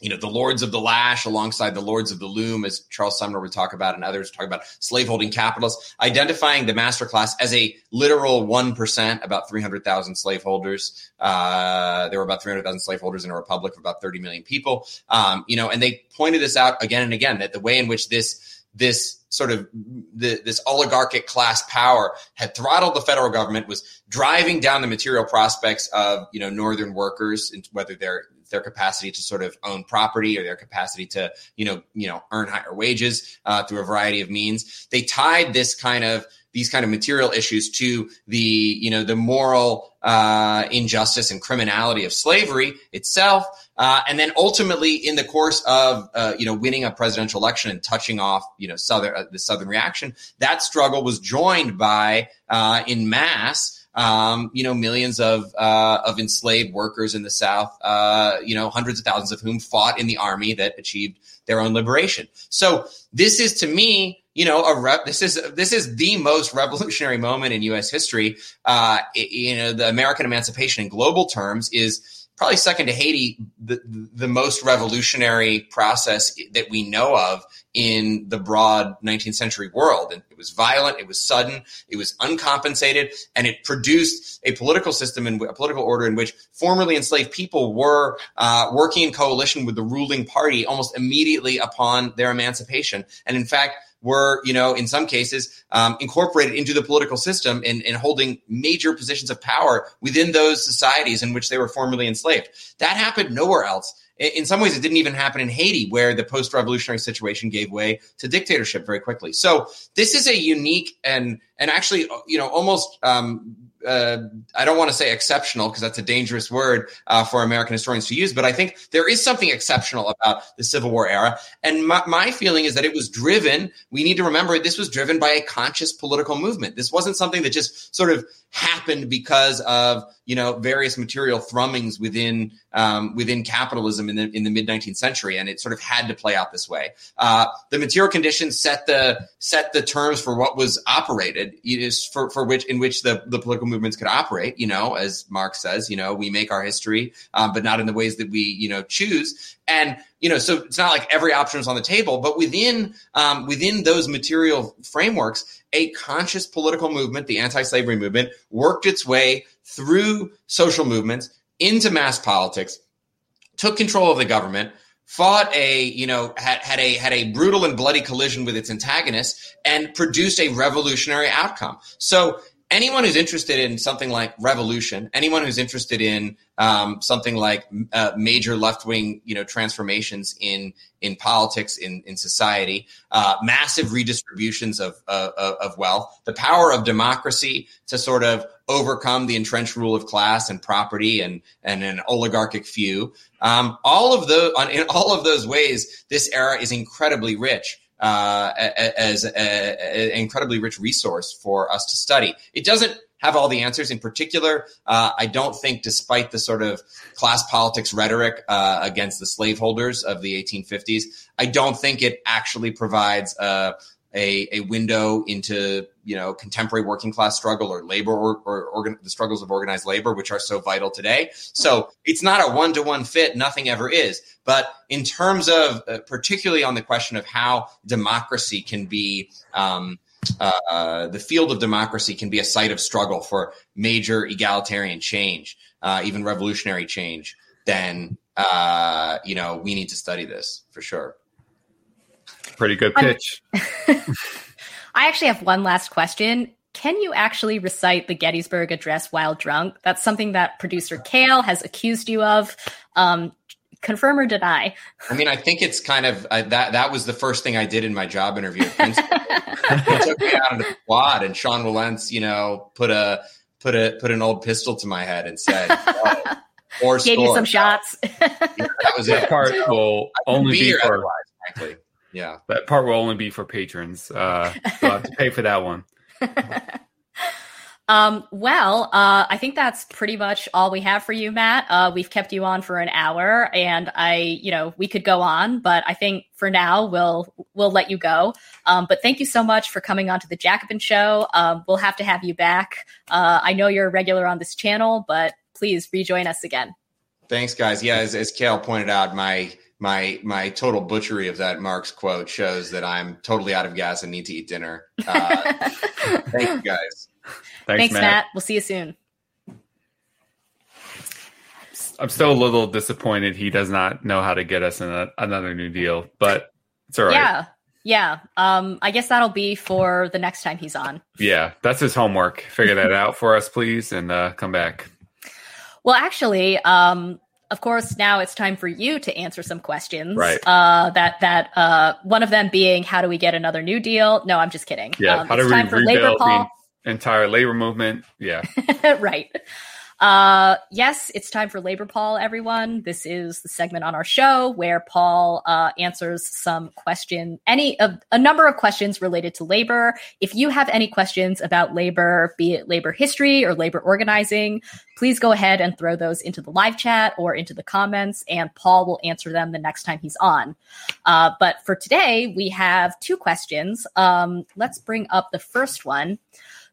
you know, the lords of the lash alongside the lords of the loom, as Charles Sumner would talk about, and others talk about slaveholding capitalists, identifying the master class as a literal 1%, about 300,000 slaveholders. Uh, there were about 300,000 slaveholders in a republic of about 30 million people. Um, you know, and they pointed this out again and again that the way in which this, this sort of the, this oligarchic class power had throttled the federal government was driving down the material prospects of you know northern workers whether they're their capacity to sort of own property or their capacity to you know you know earn higher wages uh, through a variety of means. They tied this kind of these kind of material issues to the you know the moral uh, injustice and criminality of slavery itself, uh, and then ultimately in the course of uh, you know winning a presidential election and touching off you know southern uh, the southern reaction, that struggle was joined by uh, in mass um, you know, millions of uh, of enslaved workers in the South, uh, you know, hundreds of thousands of whom fought in the army that achieved their own liberation. So this is to me, you know, a rep, this is this is the most revolutionary moment in U.S. history. Uh, it, you know, the American emancipation in global terms is probably second to Haiti, the, the most revolutionary process that we know of in the broad 19th century world. And it was violent, it was sudden, it was uncompensated, and it produced a political system and a political order in which formerly enslaved people were uh, working in coalition with the ruling party almost immediately upon their emancipation. And in fact, were, you know, in some cases, um, incorporated into the political system and, and holding major positions of power within those societies in which they were formerly enslaved. That happened nowhere else. In some ways, it didn't even happen in Haiti, where the post revolutionary situation gave way to dictatorship very quickly. So, this is a unique and, and actually, you know, almost um, uh, I don't want to say exceptional because that's a dangerous word uh, for American historians to use, but I think there is something exceptional about the Civil War era. And my, my, feeling is that it was driven, we need to remember this was driven by a conscious political movement. This wasn't something that just sort of happened because of you know various material thrummings within um, within capitalism in the in the mid 19th century, and it sort of had to play out this way. Uh, the material conditions set the set the terms for what was operated is for for which in which the the political movements could operate. You know, as Marx says, you know, we make our history, um, but not in the ways that we you know choose. And you know, so it's not like every option is on the table, but within um, within those material frameworks, a conscious political movement, the anti-slavery movement, worked its way through social movements into mass politics, took control of the government, fought a you know had, had a had a brutal and bloody collision with its antagonists, and produced a revolutionary outcome. So anyone who's interested in something like revolution, anyone who's interested in um, something like uh, major left wing, you know, transformations in in politics, in in society, uh, massive redistributions of, of wealth, the power of democracy to sort of overcome the entrenched rule of class and property and and an oligarchic few. Um, all of the in all of those ways, this era is incredibly rich uh, as an incredibly rich resource for us to study. It doesn't have all the answers. In particular, uh, I don't think, despite the sort of class politics rhetoric uh, against the slaveholders of the 1850s, I don't think it actually provides a, a, a window into you know contemporary working class struggle or labor or, or organ, the struggles of organized labor which are so vital today. So it's not a one-to-one fit. Nothing ever is. But in terms of uh, particularly on the question of how democracy can be um, uh, the field of democracy can be a site of struggle for major egalitarian change uh, even revolutionary change then uh, you know we need to study this for sure Pretty good pitch. <laughs> I actually have one last question. Can you actually recite the Gettysburg Address while drunk? That's something that producer Kale has accused you of. Um, confirm or deny? I mean, I think it's kind of uh, that. That was the first thing I did in my job interview. <laughs> I took me out of the quad, and Sean Wilentz, you know, put a put a put an old pistol to my head and said, oh, "Or gave you some shots." yeah, that was that part will only be, be for. Frankly. Yeah, that part will only be for patrons. Uh, so have to pay for that one. <laughs> Um, well, uh, I think that's pretty much all we have for you, Matt. Uh, we've kept you on for an hour, and I, you know, we could go on, but I think for now we'll we'll let you go. Um, but thank you so much for coming on to the Jacobin Show. Um, we'll have to have you back. Uh, I know you're a regular on this channel, but please rejoin us again. Thanks, guys. Yeah, as, as Kale pointed out, my my my total butchery of that Marx quote shows that I'm totally out of gas and need to eat dinner. Uh, <laughs> thank you guys. Thanks, Thanks Matt. Matt. We'll see you soon. I'm still a little disappointed he does not know how to get us a, another new deal, but it's all right. Yeah. Yeah. Um, I guess that'll be for the next time he's on. Yeah. That's his homework. Figure that <laughs> out for us, please, and uh, come back. Well, actually, um, of course, now it's time for you to answer some questions. Right. Uh, that that uh, one of them being, how do we get another New Deal? No, I'm just kidding. Yeah. Um, how do we rebuild labor, the entire labor movement? Yeah. <laughs> right. Uh, yes, it's time for Labor Paul, everyone. This is the segment on our show where Paul uh, answers some question, any of a number of questions related to labor. If you have any questions about labor, be it labor history or labor organizing, please go ahead and throw those into the live chat or into the comments, and Paul will answer them the next time he's on. Uh, but for today, we have two questions. Um, let's bring up the first one.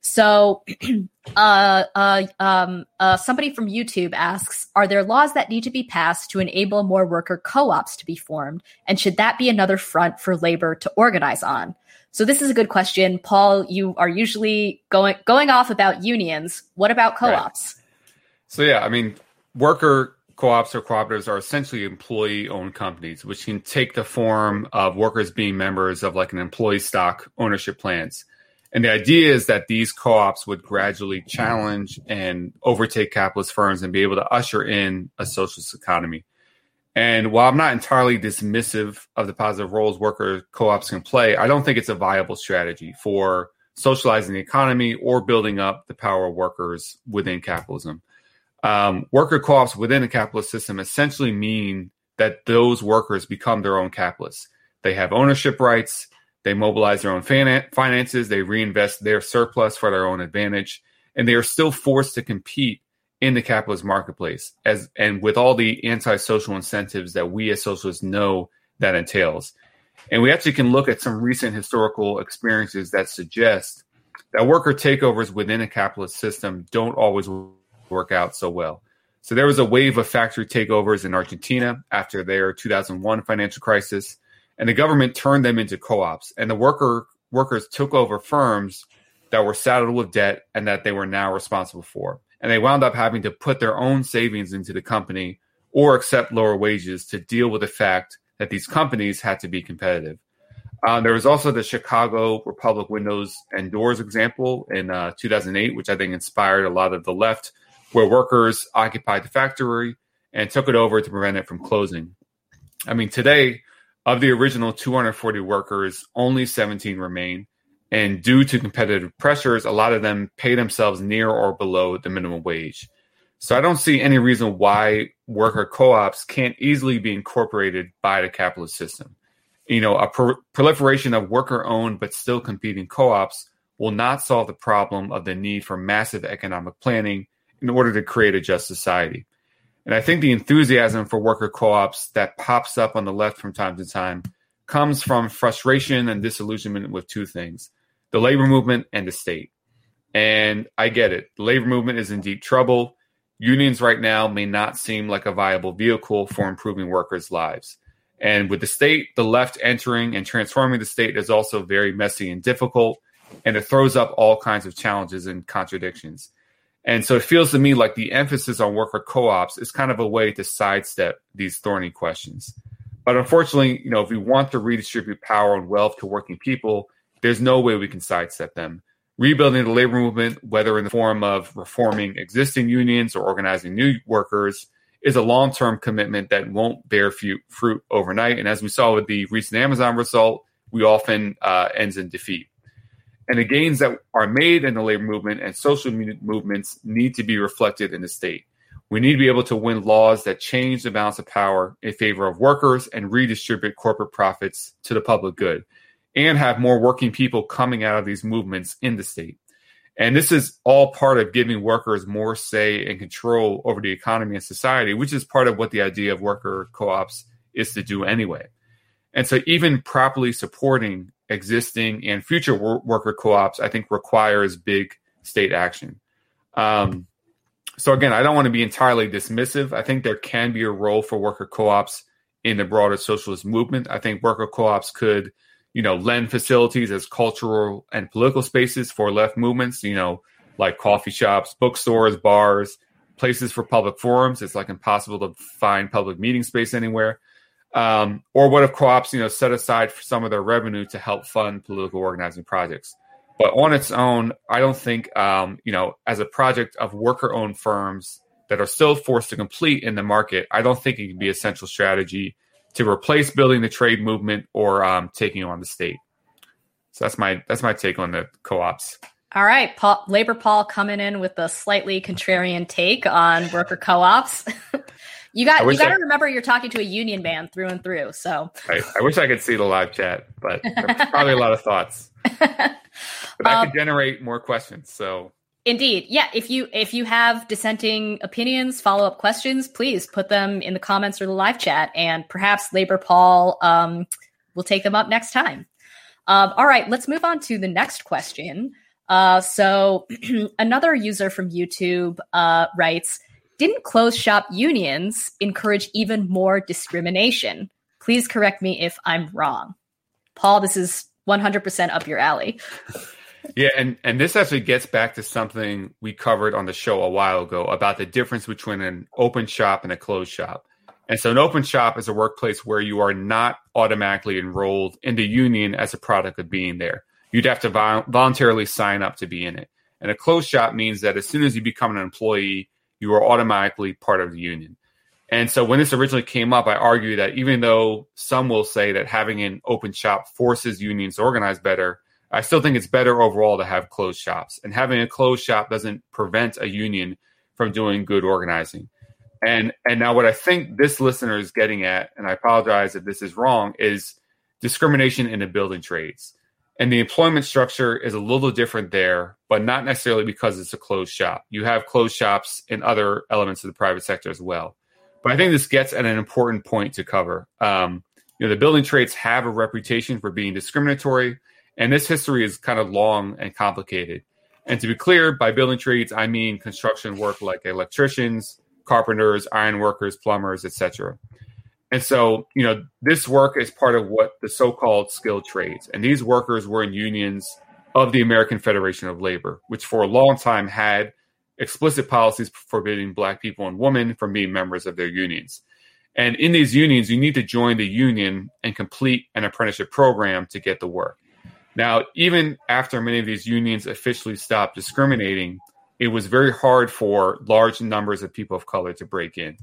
So, <clears throat> uh, uh, um, uh, somebody from YouTube asks, are there laws that need to be passed to enable more worker co-ops to be formed? And should that be another front for labor to organize on? So this is a good question. Paul, you are usually going, going off about unions. What about co-ops? Right. So yeah, I mean, worker co-ops or cooperatives are essentially employee-owned companies, which can take the form of workers being members of like an employee stock ownership plans. And the idea is that these co ops would gradually challenge and overtake capitalist firms and be able to usher in a socialist economy. And while I'm not entirely dismissive of the positive roles worker co ops can play, I don't think it's a viable strategy for socializing the economy or building up the power of workers within capitalism. Um, worker co ops within a capitalist system essentially mean that those workers become their own capitalists. They have ownership rights they mobilize their own finances, they reinvest their surplus for their own advantage, and they are still forced to compete in the capitalist marketplace as and with all the antisocial incentives that we as socialists know that entails. And we actually can look at some recent historical experiences that suggest that worker takeovers within a capitalist system don't always work out so well. So there was a wave of factory takeovers in Argentina after their 2001 financial crisis and the government turned them into co-ops. And the worker workers took over firms that were saddled with debt and that they were now responsible for. And they wound up having to put their own savings into the company or accept lower wages to deal with the fact that these companies had to be competitive. Uh, there was also the Chicago Republic Windows and Doors example in uh, 2008, which I think inspired a lot of the left, where workers occupied the factory and took it over to prevent it from closing. I mean, today, of the original 240 workers, only 17 remain. And due to competitive pressures, a lot of them pay themselves near or below the minimum wage. So I don't see any reason why worker co ops can't easily be incorporated by the capitalist system. You know, a pro- proliferation of worker owned but still competing co ops will not solve the problem of the need for massive economic planning in order to create a just society. And I think the enthusiasm for worker co ops that pops up on the left from time to time comes from frustration and disillusionment with two things the labor movement and the state. And I get it. The labor movement is in deep trouble. Unions right now may not seem like a viable vehicle for improving workers' lives. And with the state, the left entering and transforming the state is also very messy and difficult, and it throws up all kinds of challenges and contradictions. And so it feels to me like the emphasis on worker co-ops is kind of a way to sidestep these thorny questions. But unfortunately, you know, if we want to redistribute power and wealth to working people, there's no way we can sidestep them. Rebuilding the labor movement, whether in the form of reforming existing unions or organizing new workers, is a long term commitment that won't bear fruit overnight. And as we saw with the recent Amazon result, we often uh, ends in defeat. And the gains that are made in the labor movement and social movements need to be reflected in the state. We need to be able to win laws that change the balance of power in favor of workers and redistribute corporate profits to the public good and have more working people coming out of these movements in the state. And this is all part of giving workers more say and control over the economy and society, which is part of what the idea of worker co ops is to do anyway. And so, even properly supporting existing and future wor- worker co ops, I think requires big state action. Um, so, again, I don't want to be entirely dismissive. I think there can be a role for worker co ops in the broader socialist movement. I think worker co ops could you know, lend facilities as cultural and political spaces for left movements, you know, like coffee shops, bookstores, bars, places for public forums. It's like impossible to find public meeting space anywhere. Um, or what if co-ops, you know, set aside for some of their revenue to help fund political organizing projects? But on its own, I don't think, um, you know, as a project of worker-owned firms that are still forced to complete in the market, I don't think it can be a central strategy to replace building the trade movement or um, taking on the state. So that's my that's my take on the co-ops. All right, Paul, Labor Paul coming in with a slightly contrarian take on worker co-ops. <laughs> you got you got to remember you're talking to a union man through and through. So I, I wish I could see the live chat, but <laughs> probably a lot of thoughts. But I um, could generate more questions. So Indeed. Yeah, if you if you have dissenting opinions, follow-up questions, please put them in the comments or the live chat and perhaps Labor Paul um, will take them up next time. Um, all right, let's move on to the next question. Uh, so <clears throat> another user from YouTube uh, writes, didn't close shop unions encourage even more discrimination? Please correct me if I'm wrong. Paul, this is 100% up your alley. Yeah, and and this actually gets back to something we covered on the show a while ago about the difference between an open shop and a closed shop. And so an open shop is a workplace where you are not automatically enrolled in the union as a product of being there. You'd have to vol- voluntarily sign up to be in it. And a closed shop means that as soon as you become an employee, you are automatically part of the union. And so when this originally came up, I argue that even though some will say that having an open shop forces unions to organize better, I still think it's better overall to have closed shops. And having a closed shop doesn't prevent a union from doing good organizing. And and now what I think this listener is getting at, and I apologize if this is wrong, is discrimination in the building trades. And the employment structure is a little different there, but not necessarily because it's a closed shop. You have closed shops in other elements of the private sector as well. But I think this gets at an important point to cover. Um, you know, the building trades have a reputation for being discriminatory and this history is kind of long and complicated. And to be clear, by building trades, I mean construction work like electricians, carpenters, iron workers, plumbers, etc. And so, you know, this work is part of what the so-called skilled trades. And these workers were in unions of the American Federation of Labor, which for a long time had explicit policies forbidding black people and women from being members of their unions. And in these unions, you need to join the union and complete an apprenticeship program to get the work. Now, even after many of these unions officially stopped discriminating, it was very hard for large numbers of people of color to break in.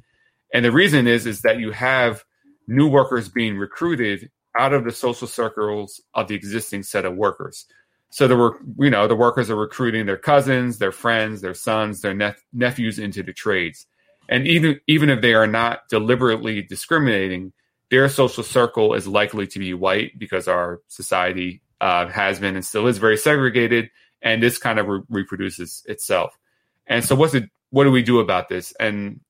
And the reason is is that you have new workers being recruited out of the social circles of the existing set of workers. So the work, you know, the workers are recruiting their cousins, their friends, their sons, their nep- nephews into the trades. And even even if they are not deliberately discriminating, their social circle is likely to be white because our society uh, has been and still is very segregated, and this kind of re- reproduces itself. And so, what's it? What do we do about this? And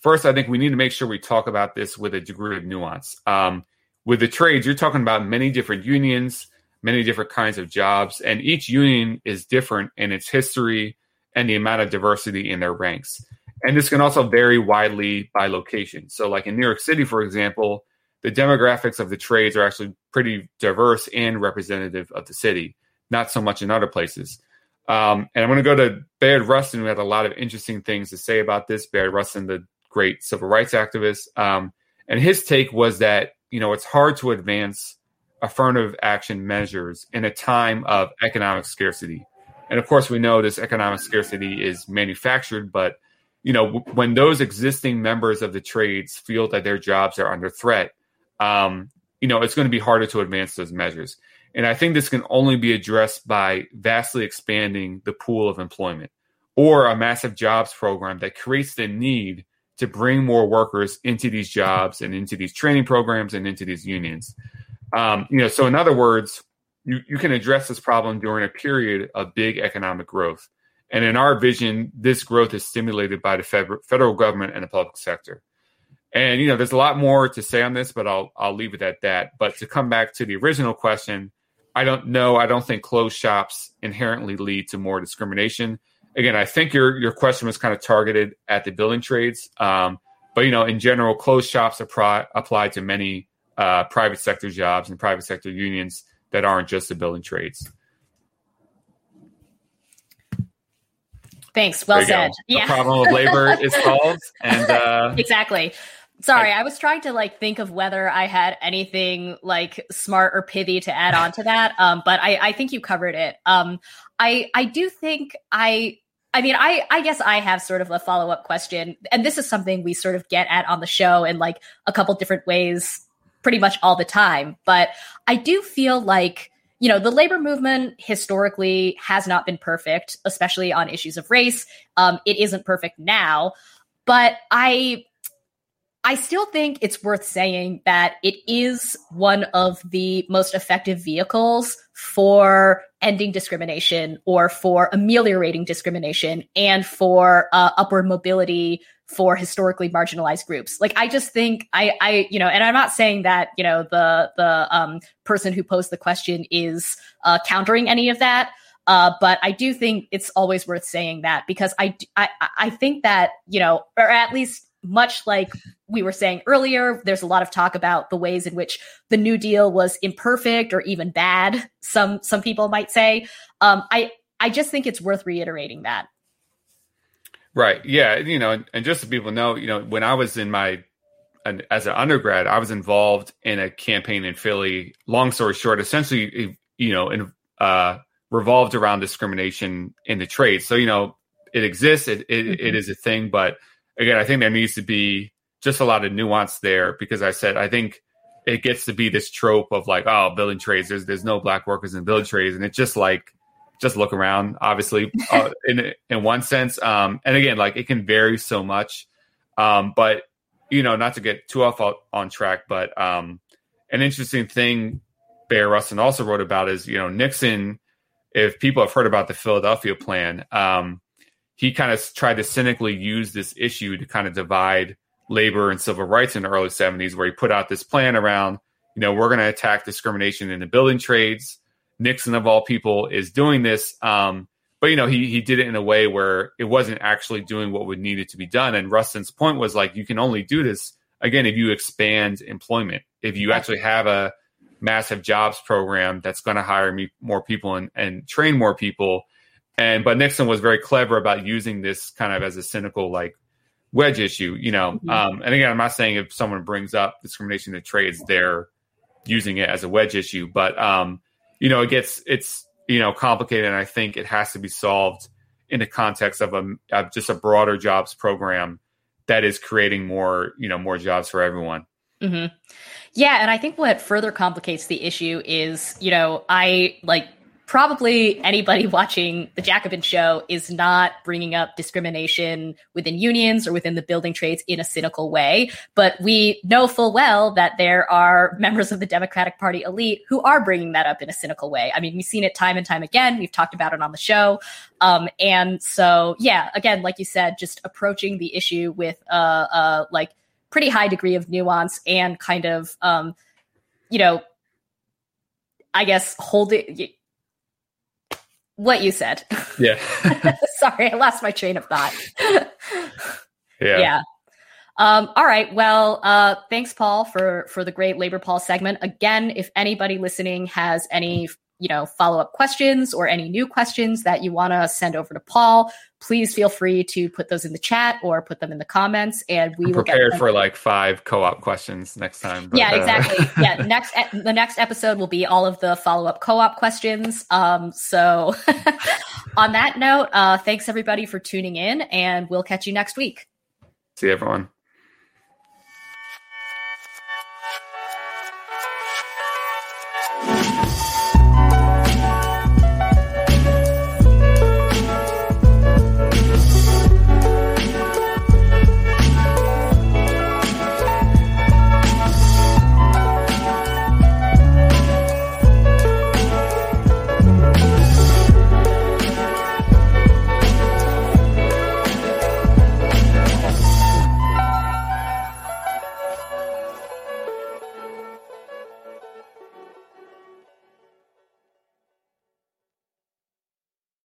first, I think we need to make sure we talk about this with a degree of nuance. Um, with the trades, you're talking about many different unions, many different kinds of jobs, and each union is different in its history and the amount of diversity in their ranks. And this can also vary widely by location. So, like in New York City, for example, the demographics of the trades are actually pretty diverse and representative of the city, not so much in other places. Um, and I'm going to go to Bayard Rustin, who had a lot of interesting things to say about this. Bayard Rustin, the great civil rights activist, um, and his take was that you know it's hard to advance affirmative action measures in a time of economic scarcity. And of course, we know this economic scarcity is manufactured, but you know when those existing members of the trades feel that their jobs are under threat, um, you know, it's going to be harder to advance those measures. And I think this can only be addressed by vastly expanding the pool of employment or a massive jobs program that creates the need to bring more workers into these jobs and into these training programs and into these unions. Um, you know, so in other words, you, you can address this problem during a period of big economic growth. And in our vision, this growth is stimulated by the federal government and the public sector. And you know, there's a lot more to say on this, but I'll I'll leave it at that. But to come back to the original question, I don't know. I don't think closed shops inherently lead to more discrimination. Again, I think your your question was kind of targeted at the building trades, um, but you know, in general, closed shops apply apply to many uh, private sector jobs and private sector unions that aren't just the building trades. Thanks. Well said. Go. Yeah. The problem of labor <laughs> is solved, and uh, exactly. Sorry, I was trying to like think of whether I had anything like smart or pithy to add on to that. Um, but I, I think you covered it. Um, I I do think I I mean, I I guess I have sort of a follow up question, and this is something we sort of get at on the show in like a couple different ways, pretty much all the time. But I do feel like you know the labor movement historically has not been perfect, especially on issues of race. Um, it isn't perfect now, but I I still think it's worth saying that it is one of the most effective vehicles for ending discrimination or for ameliorating discrimination and for uh, upward mobility for historically marginalized groups. Like I just think I I you know and I'm not saying that, you know, the the um person who posed the question is uh countering any of that. Uh, but I do think it's always worth saying that because I, I I think that you know, or at least much like we were saying earlier, there's a lot of talk about the ways in which the New Deal was imperfect or even bad. Some some people might say. Um, I I just think it's worth reiterating that. Right. Yeah. You know, and just so people know, you know, when I was in my as an undergrad, I was involved in a campaign in Philly. Long story short, essentially, you know, in, uh, revolved around discrimination in the trades. So you know, it exists. It it, mm-hmm. it is a thing, but again, I think there needs to be just a lot of nuance there because I said I think it gets to be this trope of like, oh, building trades. There's there's no black workers in building trades, and it's just like just look around. Obviously, uh, <laughs> in in one sense, um, and again, like it can vary so much. Um, but you know, not to get too off on track, but um, an interesting thing Bayard Rustin also wrote about is you know Nixon. If people have heard about the Philadelphia plan, um, he kind of tried to cynically use this issue to kind of divide labor and civil rights in the early 70s, where he put out this plan around, you know, we're going to attack discrimination in the building trades. Nixon, of all people, is doing this. Um, but, you know, he, he did it in a way where it wasn't actually doing what would needed to be done. And Rustin's point was like, you can only do this, again, if you expand employment, if you actually have a massive jobs program that's going to hire me, more people and, and train more people and but Nixon was very clever about using this kind of as a cynical like wedge issue, you know. Mm-hmm. Um, and again, I'm not saying if someone brings up discrimination in the trades, they're using it as a wedge issue, but um, you know, it gets it's you know complicated, and I think it has to be solved in the context of a of just a broader jobs program that is creating more you know more jobs for everyone. Mm-hmm. Yeah, and I think what further complicates the issue is, you know, I like probably anybody <laughs> watching the Jacobin show is not bringing up discrimination within unions or within the building trades in a cynical way. But we know full well that there are <laughs> members of the Democratic Party elite who are bringing that up in a cynical way. I mean, we've seen it time and time again. We've talked about it on the show. Um, and so, yeah, again, like you said, just approaching the issue with a, like pretty high degree of nuance and kind of, um, you know, I guess holding what you said. Yeah. <laughs> Sorry, I lost my train of thought. <laughs> yeah. Yeah. Um, all right. Well, uh, thanks, Paul, for for the great labor Paul segment. Again, if anybody listening has any you know follow up questions or any new questions that you want to send over to Paul, please feel free to put those in the chat or put them in the comments, and we I'm will prepared for like five co op questions next time. But, yeah, uh, exactly. Uh... <laughs> yeah, next the next episode will be all of the follow up co op questions. Um, so <laughs> on that note, uh, thanks everybody for tuning in, and we'll catch you next week. See everyone.